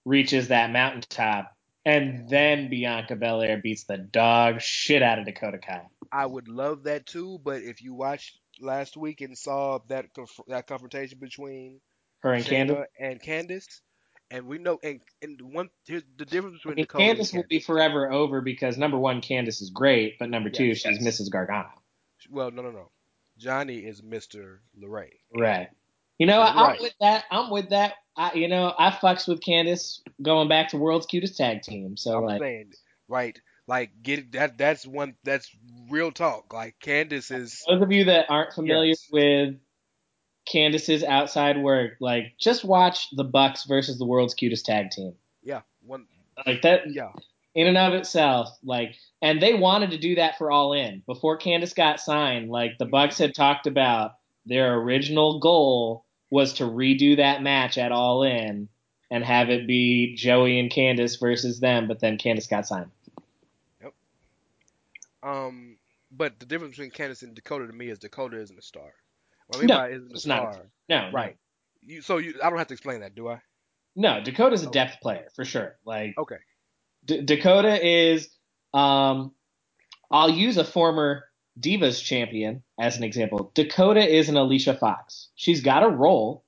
reaches that mountaintop. And then Bianca Belair beats the dog shit out of Dakota Kai. I would love that too, but if you watched last week and saw that conf- that confrontation between Her and Candice. And Candice, and we know, and, and one here's the difference I between mean, Dakota Candice and will be forever over because number one, Candice is great, but number two, Yes. she's Mrs. Gargano. Well, no, no, no. Johnny is Mr. LeRae. Right. You know, You're I'm with that. I'm with that. I, you know, I fucks with Candice going back to World's Cutest Tag Team. So I'm like, saying, right? Like, get that. That's one. That's real talk. Like, Candice is. those of you that aren't familiar Yes. with Candice's outside work, like, just watch the Bucks versus the World's Cutest Tag Team. Yeah. One. Like that, Yeah. in and of itself, like, and they wanted to do that for All In before Candice got signed. Like the Bucks had talked about their original goal was to redo that match at All In and have it be Joey and Candice versus them, but then Candice got signed. Yep. Um. But the difference between Candice and Dakota to me is Dakota isn't a star. What I mean No, by isn't a it's not. star. No, no. Right. You. So you. I don't have to explain that, do I? No, Dakota's a Oh. depth player for sure. Like Okay. D- Dakota is. Um, I'll use a former Divas champion as an example. Dakota is an Alicia Fox. She's got a role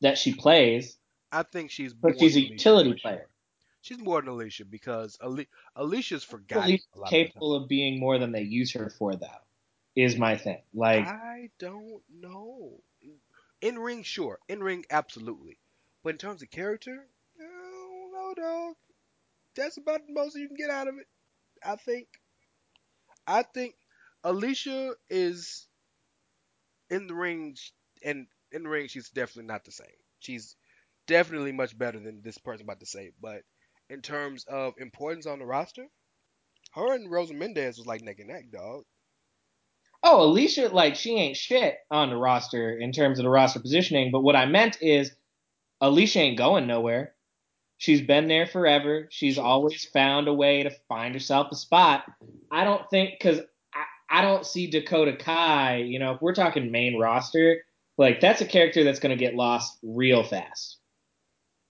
that she plays, I think she's. but she's a Alicia, utility sure. player. She's more than Alicia because Ali- Alicia's forgotten Alicia's lot of capable of being more than they use her for, though. Is my thing. Like I don't know. In ring, sure. In ring, absolutely. But in terms of character, no, don't dog. That's about the most you can get out of it. I think. I think Alicia is in the ring, and in the ring, she's definitely not the same. She's definitely much better than this person about to say. But in terms of importance on the roster, her and Rosa Mendes was like neck and neck, dog. Oh, Alicia, like she ain't shit on the roster in terms of the roster positioning. But what I meant is, Alicia ain't going nowhere. She's been there forever. She's always found a way to find herself a spot. I don't think because I, don't see Dakota Kai. You know, if we're talking main roster, like that's a character that's going to get lost real fast,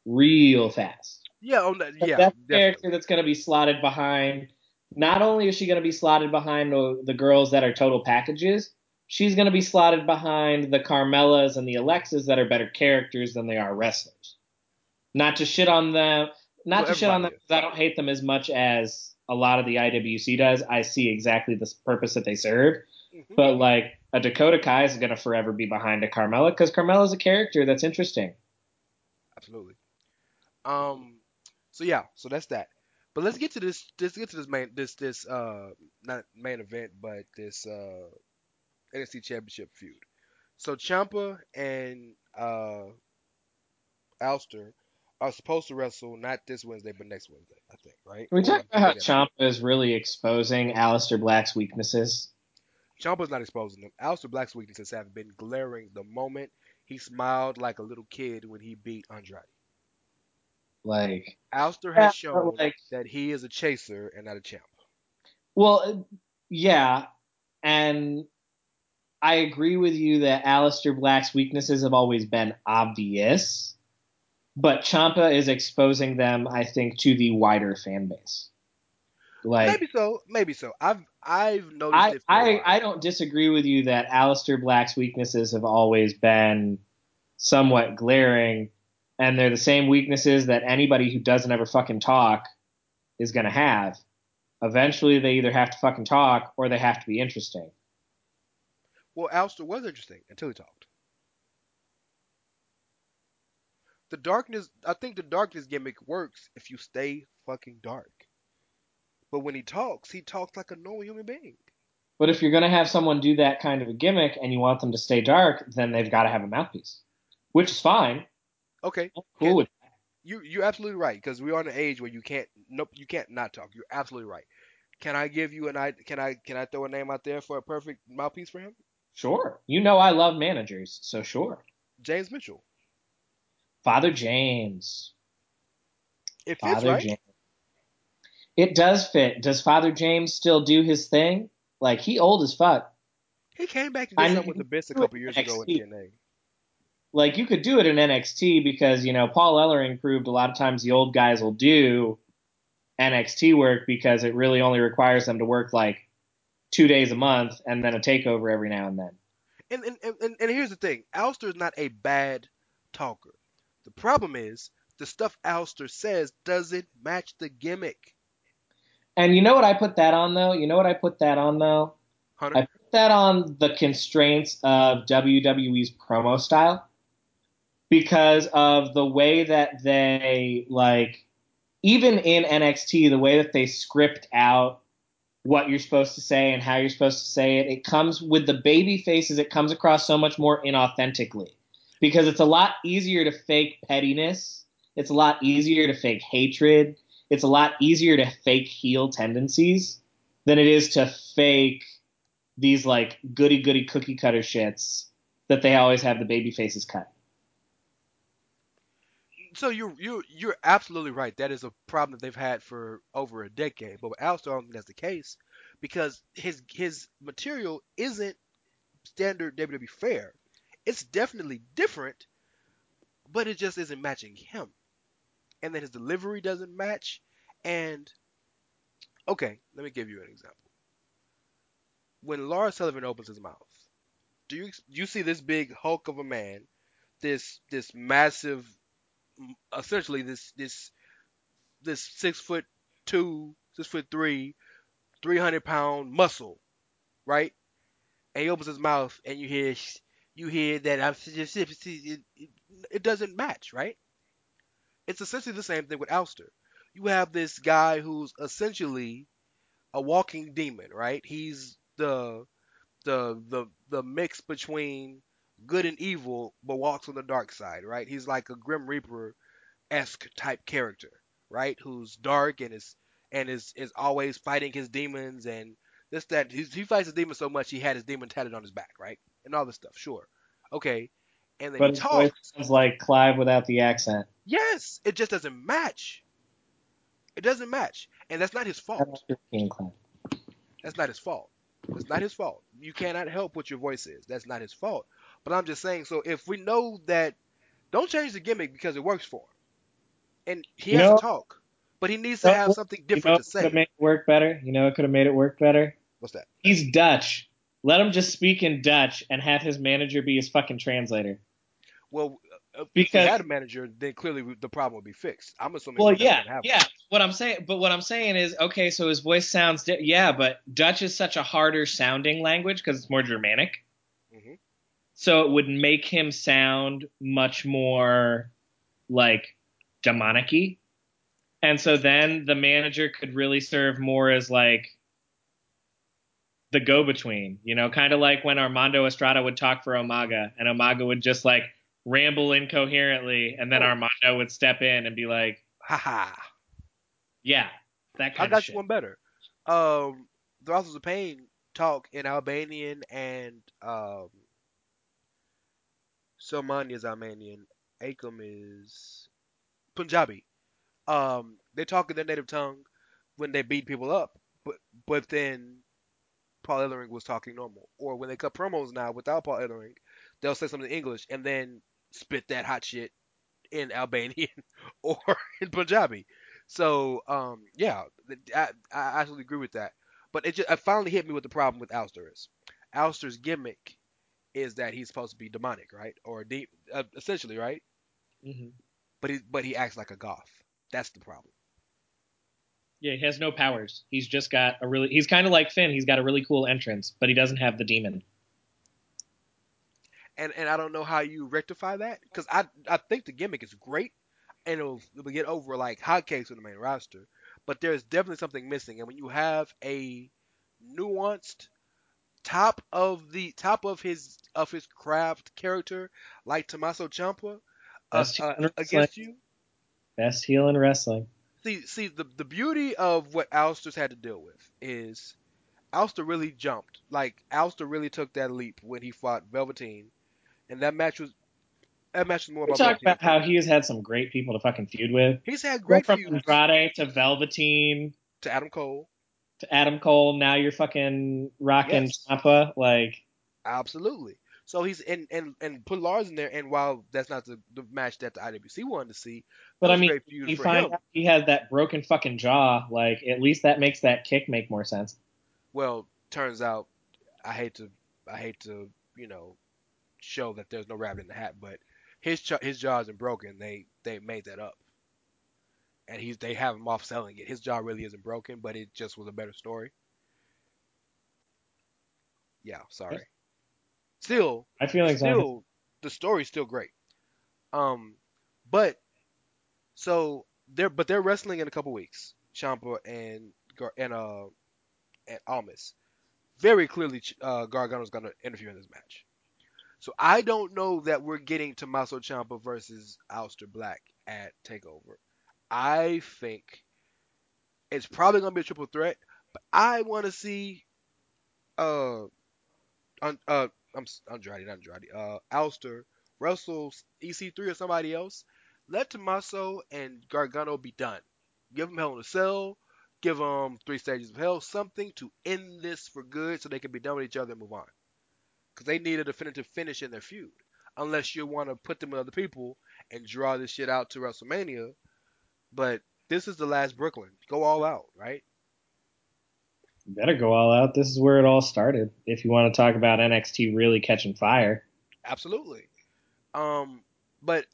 real fast. Yeah, on that, But that's a character that's going to be slotted behind. Not only is she going to be slotted behind the, the girls that are total packages, she's going to be slotted behind the Carmelas and the Alexas that are better characters than they are wrestlers. Not to shit on them, not Well, to shit on them because I don't hate them as much as a lot of the IWC does. I see exactly the purpose that they serve. Mhm. But like a Dakota Kai is going to forever be behind a Carmella because Carmella's a character that's interesting. Absolutely. Um. So yeah, so that's that. But let's get to this. Let's get to this main. This this uh not main event, but this uh NXT Championship feud. So Ciampa and uh Aleister are supposed to wrestle not this Wednesday, but next Wednesday, I think, right? Can we talk about how Ciampa is really exposing Aleister Black's weaknesses? Ciampa's not exposing them. Aleister Black's weaknesses have been glaring the moment he smiled like a little kid when he beat Andrade. Like, Yeah, has shown like- that he is a chaser and not a champ. well, yeah, and I agree with you that Aleister Black's weaknesses have always been obvious, but Ciampa is exposing them, I think, to the wider fan base. Like, maybe so, maybe so. I've I've noticed I, it for a I. I don't disagree with you that Aleister Black's weaknesses have always been somewhat glaring, and they're the same weaknesses that anybody who doesn't ever fucking talk is going to have. Eventually, they either have to fucking talk or they have to be interesting. Well, Aleister was interesting until he talked. The darkness, I think the darkness gimmick works if you stay fucking dark. But when he talks, he talks like a normal human being. But if you're going to have someone do that kind of a gimmick and you want them to stay dark, then they've got to have a mouthpiece, which is fine. Okay, Cool with you you're absolutely right because we are in an age where you can't nope you can't not talk. You're absolutely right. Can I give you an I can I can I throw a name out there for a perfect mouthpiece for him? Sure. You know I love managers, so sure. James Mitchell. Father James. It fits Father right. James. It does fit. Does Father James still do his thing? Like he old as fuck. He came back and did I something mean, with the Abyss a couple years ago in NXT. TNA. Like you could do it in NXT because you know Paul Ellering proved a lot of times the old guys will do NXT work because it really only requires them to work like two days a month and then a takeover every now and then. And and, and, and and here's the thing, Aleister is not a bad talker. The problem is the stuff Aleister says doesn't match the gimmick. And you know what I put that on though? You know what I put that on though? Hunter, I put that on the constraints of WWE's promo style because of the way that they like even in NXT the way that they script out what you're supposed to say and how you're supposed to say it it comes with the baby faces it comes across so much more inauthentically because it's a lot easier to fake pettiness it's a lot easier to fake hatred it's a lot easier to fake heel tendencies than it is to fake these like goody goody cookie cutter shits that they always have the baby faces cut. so you're you're you're absolutely right. That is a problem that they've had for over a decade. But with Aleister, I don't think that's the case because his his material isn't standard WWE fare. It's definitely different, but it just isn't matching him. And then his delivery doesn't match. And okay, let me give you an example. When Lars Sullivan opens his mouth, do you you see this big hulk of a man, this this massive, essentially this this this six foot two, six foot three, three hundred pound muscle, right? And he opens his mouth, and you hear you hear that I'm it, it, doesn't match, right? It's essentially the same thing with Aleister. You have this guy who's essentially a walking demon, right? He's the the the the mix between good and evil, but walks on the dark side, right? He's like a Grim Reaper esque type character, right? Who's dark and is and is is always fighting his demons and this that he, he fights his demon so much he had his demon tatted on his back, right? And all this stuff, sure, okay. And then But he his talks. voice sounds like Clive without the accent. Yes, it just doesn't match. It doesn't match, and that's not his fault. like European Clive. That's not his fault. It's not his fault. You cannot help what your voice is. That's not his fault. But I'm just saying. So if we know that, don't change the gimmick because it works for him, and he You has know- to talk, but he needs to have something You know different to could have made it work better? You know, it could have made it work better. What's that? He's Dutch. Let him just speak in Dutch and have his manager be his fucking translator. Well, uh, if Because- he had a manager, then clearly the problem would be fixed. I'm assuming. Well, doesn't yeah, one. yeah. What I'm saying, but what I'm saying is, okay, so his voice sounds, di- yeah, but Dutch is such a harder sounding language because it's more Germanic. Mhm. So it would make him sound much more like demonic-y. And so then the manager could really serve more as like the go-between, you know, kind of like when Armando Estrada would talk for Umaga, and Umaga would just like ramble incoherently, and then Oh. Armando would step in and be like, Haha. yeah, that I kind of got you one better. Um, the Authors of Pain talk in Albanian and um, Selmani is Albanian. Akam is Punjabi. Um, they talk in their native tongue when they beat people up, but but then Paul Ellering was talking normal. Or when they cut promos now without Paul Ellering, they'll say something in English and then spit that hot shit in Albanian [laughs] or in Punjabi. So um, yeah, I, I absolutely agree with that. But it just it finally hit me with the problem with Aleister is. Aleister's gimmick is that he's supposed to be demonic, right? Or de- uh, essentially, right? hmm But he but he acts like a goth. That's the problem. Yeah, he has no powers. He's just got a really. He's kind of like Finn. He's got a really cool entrance, but he doesn't have the demon. and and I don't know how you rectify that because I I think the gimmick is great and it'll, it'll get over like hotcakes on the main roster, but there's definitely something missing. And when you have a nuanced top of the top of his of his craft character like Tommaso Ciampa uh, uh, against you, Best heel in wrestling. see see the the beauty of what Aleister's had to deal with is Aleister really jumped. Like Aleister really took that leap when he fought Velveteen, and that match was that match was more We about talk about how he has had some great people to fucking feud with. He's had Go great from feuds. Andrade to Velveteen to Adam Cole. To Adam Cole, now you're fucking rocking Yes. Ciampa. Like, Absolutely. So he's and and and put Lars in there. And while that's not the, the match that the IWC wanted to see, but I mean, you find out he has that broken fucking jaw. Like, at least that makes that kick make more sense. Well, turns out I hate to I hate to you know show that there's no rabbit in the hat, but his ch- his jaw isn't broken. They they made that up, and he's they have him off selling it. His jaw really isn't broken, but it just was a better story. Yeah, sorry. Still, I feel like still the story's still great. Um, but so they're but they're wrestling in a couple weeks. Ciampa and and uh and Almas. Very clearly, uh, Gargano's gonna interfere in this match. So I don't know that we're getting Tommaso Ciampa versus Aleister Black at Takeover. I think it's probably gonna be a triple threat, but I want to see uh, un, uh, I'm Andrade, not Andrade, uh, Aleister wrestle EC3 or somebody else. Let Tommaso and Gargano be done. Give them Hell in a Cell. Give them three stages of hell. Something to end this for good, so they can be done with each other and move on. Because they need a definitive finish in their feud. Unless you want to put them with other people and draw this shit out to WrestleMania. But this is the last Brooklyn. Go all out, right? You better go all out. This is where it all started. If you want to talk about NXT really catching fire. Absolutely. Um, but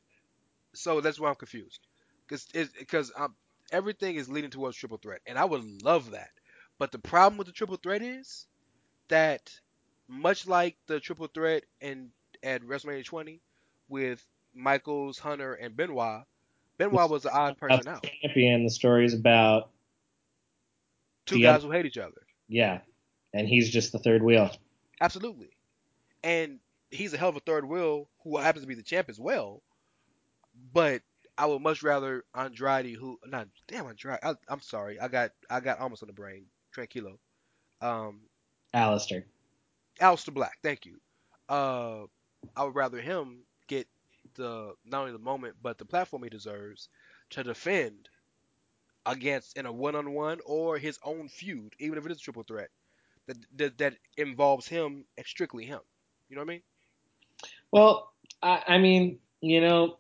so that's why I'm confused, because because everything is leading towards triple threat, and I would love that. But the problem with the triple threat is that much like the triple threat in at WrestleMania 20 with Michaels, Hunter, and Benoit, Benoit was the odd person out. Champion. The story is about Two guys other- who hate each other. yeah, and he's just the third wheel. Absolutely. And he's a hell of a third wheel who happens to be the champ as well. But I would much rather Andrade who not damn Andrade. I, I'm sorry. I got I got almost on the brain. Tranquilo. Um Alistair. Aleister Black, thank you. Uh I would rather him get the not only the moment but the platform he deserves to defend against in a one on one or his own feud, even if it is a triple threat. That that, that involves him and strictly him. You know what I mean? Well, I, I mean, you know,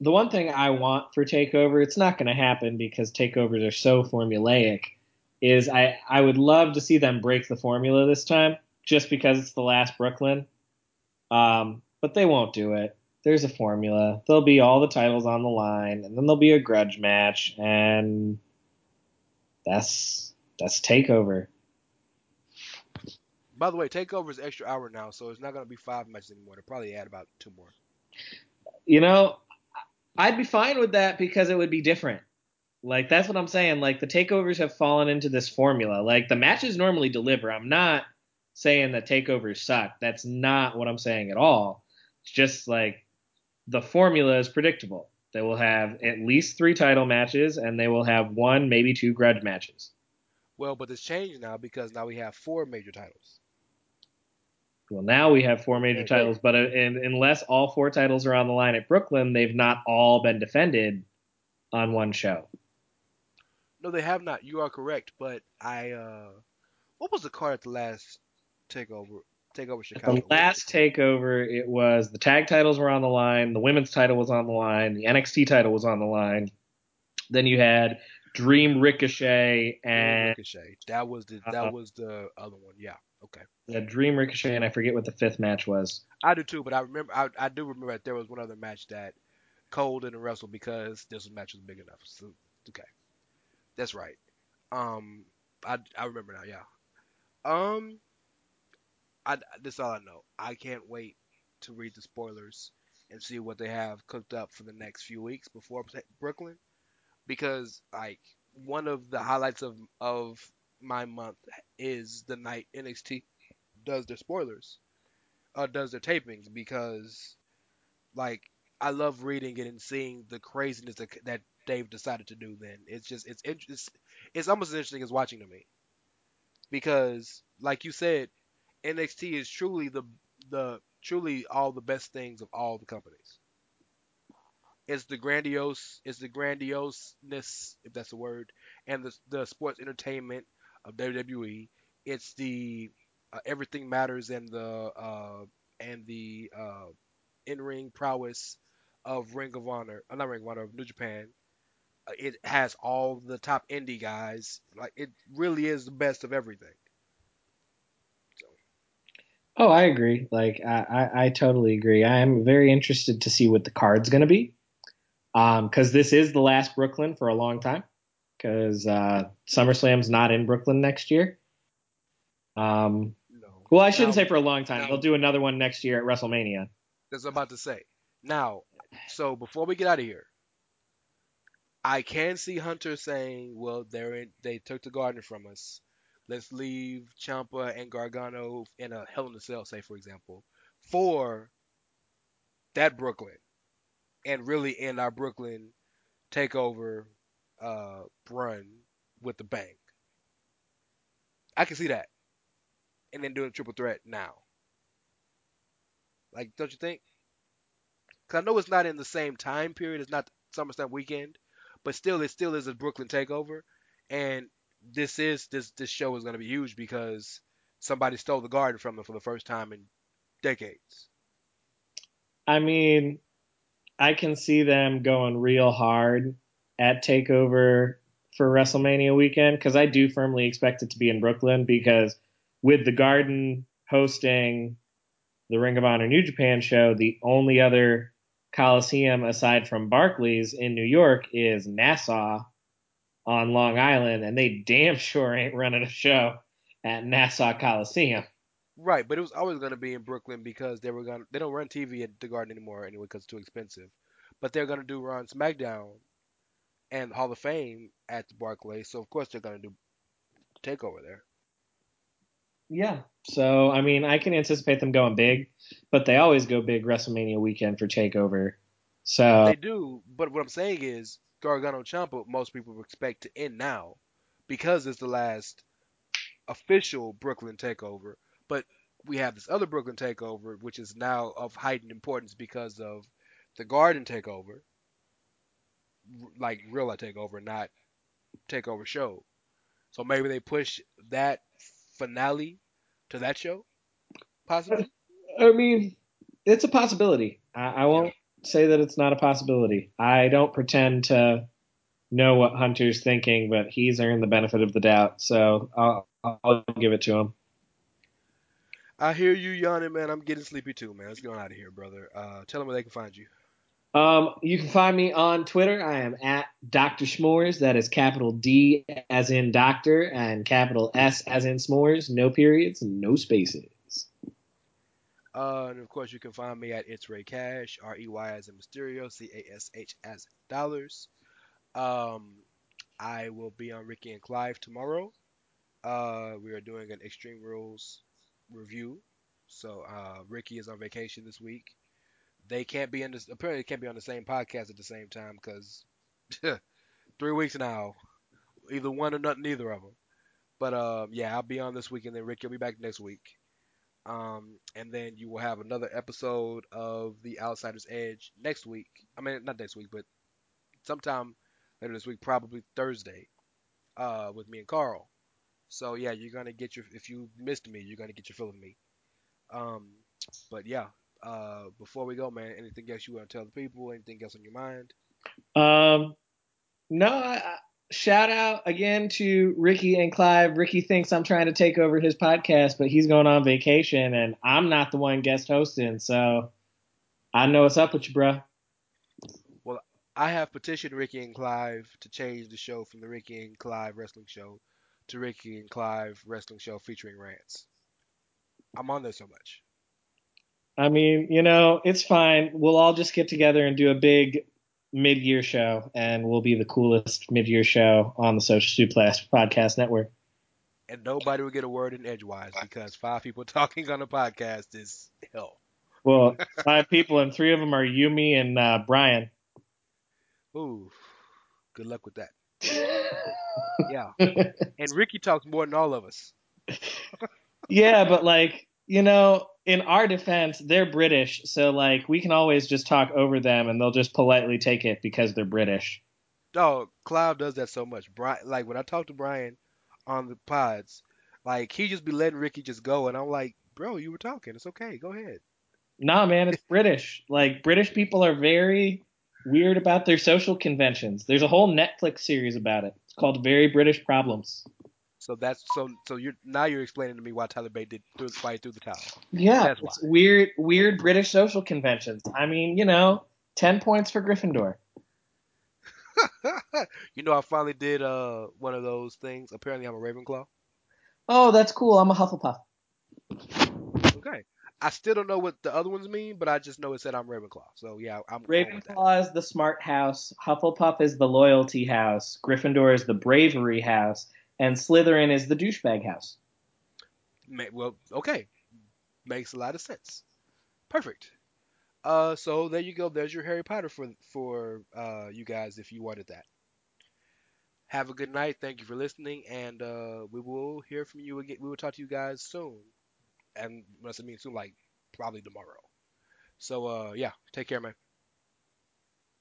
the one thing I want for Takeover, it's not going to happen because takeovers are so formulaic. Is I I would love to see them break the formula this time, just because it's the last Brooklyn. Um, but they won't do it. There's a formula. There'll be all the titles on the line, and then there'll be a grudge match, and that's that's Takeover. By the way, Takeover is extra hour now, so it's not gonna be five matches anymore. They'll probably add about two more. you know, I'd be fine with that because it would be different. Like that's what I'm saying. Like the takeovers have fallen into this formula. Like the matches normally deliver. I'm not saying that takeovers suck. That's not what I'm saying at all. It's just like the formula is predictable. They will have at least three title matches and they will have one, maybe two grudge matches. Well, but it's changed now because now we have four major titles. Well, now we have four major titles, but uh, and, unless all four titles are on the line at Brooklyn, they've not all been defended on one show. No, they have not. You are correct, but I uh what was the card at the last takeover takeover Chicago? At The last takeover, it was the tag titles were on the line, the women's title was on the line, the NXT title was on the line. Then you had Dream Ricochet and Ricochet. That was the Uh, that was the other one. Yeah. Okay. the Dream Ricochet, and I forget what the fifth match was. I do too, but I remember I, I do remember that there was one other match that Cole didn't wrestle because this match was big enough. So okay. That's right. Um I I remember now, yeah. Um I this is all I know. I can't wait to read the spoilers and see what they have cooked up for the next few weeks before Brooklyn because like one of the highlights of of my month is the night NXT does their spoilers, uh, does their tapings because like I love reading it and seeing the craziness that, that they've decided to do. Then it's just it's it's it's almost as interesting as watching to me because like you said, NXT is truly the the truly all the best things of all the companies. It's the grandiose, it's the grandioseness, if that's a word, and the the sports entertainment of WWE. It's the uh, everything matters and the uh, and the uh, in ring prowess of Ring of Honor, uh, not Ring of Honor, of New Japan. Uh, it has all the top indie guys. Like it really is the best of everything. Oh, I agree. Like I, I, I totally agree. I am very interested to see what the card's going to be, because this is the last Brooklyn for a long time. Because uh, SummerSlam's not in Brooklyn next year. Um, no. well, I shouldn't Now- say for a long time. now- They'll do another one next year at WrestleMania. That's what I'm about to say. Now, so before we get out of here, I can see Hunter saying, "Well, they're in, they took the Garden from us. Let's leave Ciampa and Gargano in a Hell in a Cell, say for example, for that Brooklyn, and really end our Brooklyn takeover uh, run with the bang. I can see that, and then doing a triple threat now. Like, don't you think? Because I know it's not in the same time period. It's not SummerSlam weekend, but still, it still is a Brooklyn takeover, and this is this this show is going to be huge because somebody stole the Garden from them for the first time in decades. I mean, I can see them going real hard at Takeover for WrestleMania weekend because I do firmly expect it to be in Brooklyn because with the Garden hosting the Ring of Honor New Japan show, the only other Coliseum aside from Barclays in New York is Nassau on Long Island, and they damn sure ain't running a show at Nassau Coliseum. Right, but it was always going to be in Brooklyn because they were going. They don't run TV at the Garden anymore anyway because it's too expensive. But they're going to do Raw and SmackDown and Hall of Fame at the Barclays, so of course they're going to do Takeover there. Yeah. So, I mean, I can anticipate them going big, but they always go big WrestleMania weekend for TakeOver. So, They do, but what I'm saying is Gargano Ciampa, most people expect to end now because it's the last official Brooklyn takeover. But we have this other Brooklyn takeover, which is now of heightened importance because of the Garden takeover, like real life takeover, not takeover show. So maybe they push that finale to that show, possibly. I mean, it's a possibility. I, I won't say that it's not a possibility. I don't pretend to know what Hunter's thinking, but he's earned the benefit of the doubt. So, I'll, I'll give it to him. I hear you yawning, man. I'm getting sleepy too, man. Let's get on out of here, brother. Uh, tell them where they can find you. Um, you can find me on Twitter. I am at Dr. Schmores. That is capital D as in doctor and capital S as in s'mores. No periods, no spaces. Uh, and of course, you can find me at It's Rey Cash, R E Y as in Mysterio, C A S H as dollars. Um, I will be on Ricky and Clive tomorrow. Uh, we are doing an Extreme Rules review. So, uh, Ricky is on vacation this week. They can't be in this, apparently, they can't be on the same podcast at the same time because [laughs] three weeks now, either one or not, neither of them. But, um, yeah, I'll be on this week, and then Rick, you'll be back next week. Um, and then you will have another episode of The Outsider's Edge next week. I mean, not next week, but sometime later this week, probably Thursday, uh, with me and Karl. So yeah, you're gonna get your if you missed me, you're gonna get your fill of me. Um, but yeah, uh, before we go, man, anything else you want to tell the people? Anything else on your mind? Um, no, I, shout out again to Ricky and Clive. Ricky thinks I'm trying to take over his podcast, but he's going on vacation, and I'm not the one guest hosting. So I know what's up with you, bro. Well, I have petitioned Ricky and Clive to change the show from the Ricky and Clive Wrestling Show to Ricky and Clive Wrestling Show featuring Rance. I'm on there so much. I mean, you know, it's fine. We'll all just get together and do a big mid-year show, and we'll be the coolest mid-year show on the Social Suplex Podcast Network. And nobody will get a word in edgewise because five people [laughs] talking on a podcast is hell. Well, [laughs] five people, and three of them are you, me, and uh, Brian. Ooh, good luck with that. Yeah. [laughs] And Ricky talks more than all of us. yeah, but like, you know, in our defense, they're British, so like we can always just talk over them, and they'll just politely take it because they're British. Dog, Cloud does that so much. Brian, like when I talk to Brian on the pods, like he just be letting Ricky just go, and I'm like, bro, you were talking. It's okay. Go ahead. Nah, man, it's British. Like British people are very weird about their social conventions. There's a whole Netflix series about it. It's called Very British Problems. So that's so so you're now you're explaining to me why Tyler Bate did threw fight through the towel. Yeah, That's it's weird, weird British social conventions. I mean, you know, ten points for Gryffindor. [laughs] you know, I finally did uh one of those things. Apparently, I'm a Ravenclaw. Oh, that's cool. I'm a Hufflepuff. Okay. I still don't know what the other ones mean, but I just know it said I'm Ravenclaw. So yeah, I'm going with that. Ravenclaw is the smart house, Hufflepuff is the loyalty house, Gryffindor is the bravery house, and Slytherin is the douchebag house. Ma- Well, okay, makes a lot of sense. Perfect. Uh, so there you go. There's your Harry Potter for for uh you guys if you wanted that. Have a good night. Thank you for listening, and uh, we will hear from you again. We will talk to you guys soon, and must mean soon, like probably tomorrow. So uh, yeah, take care, man.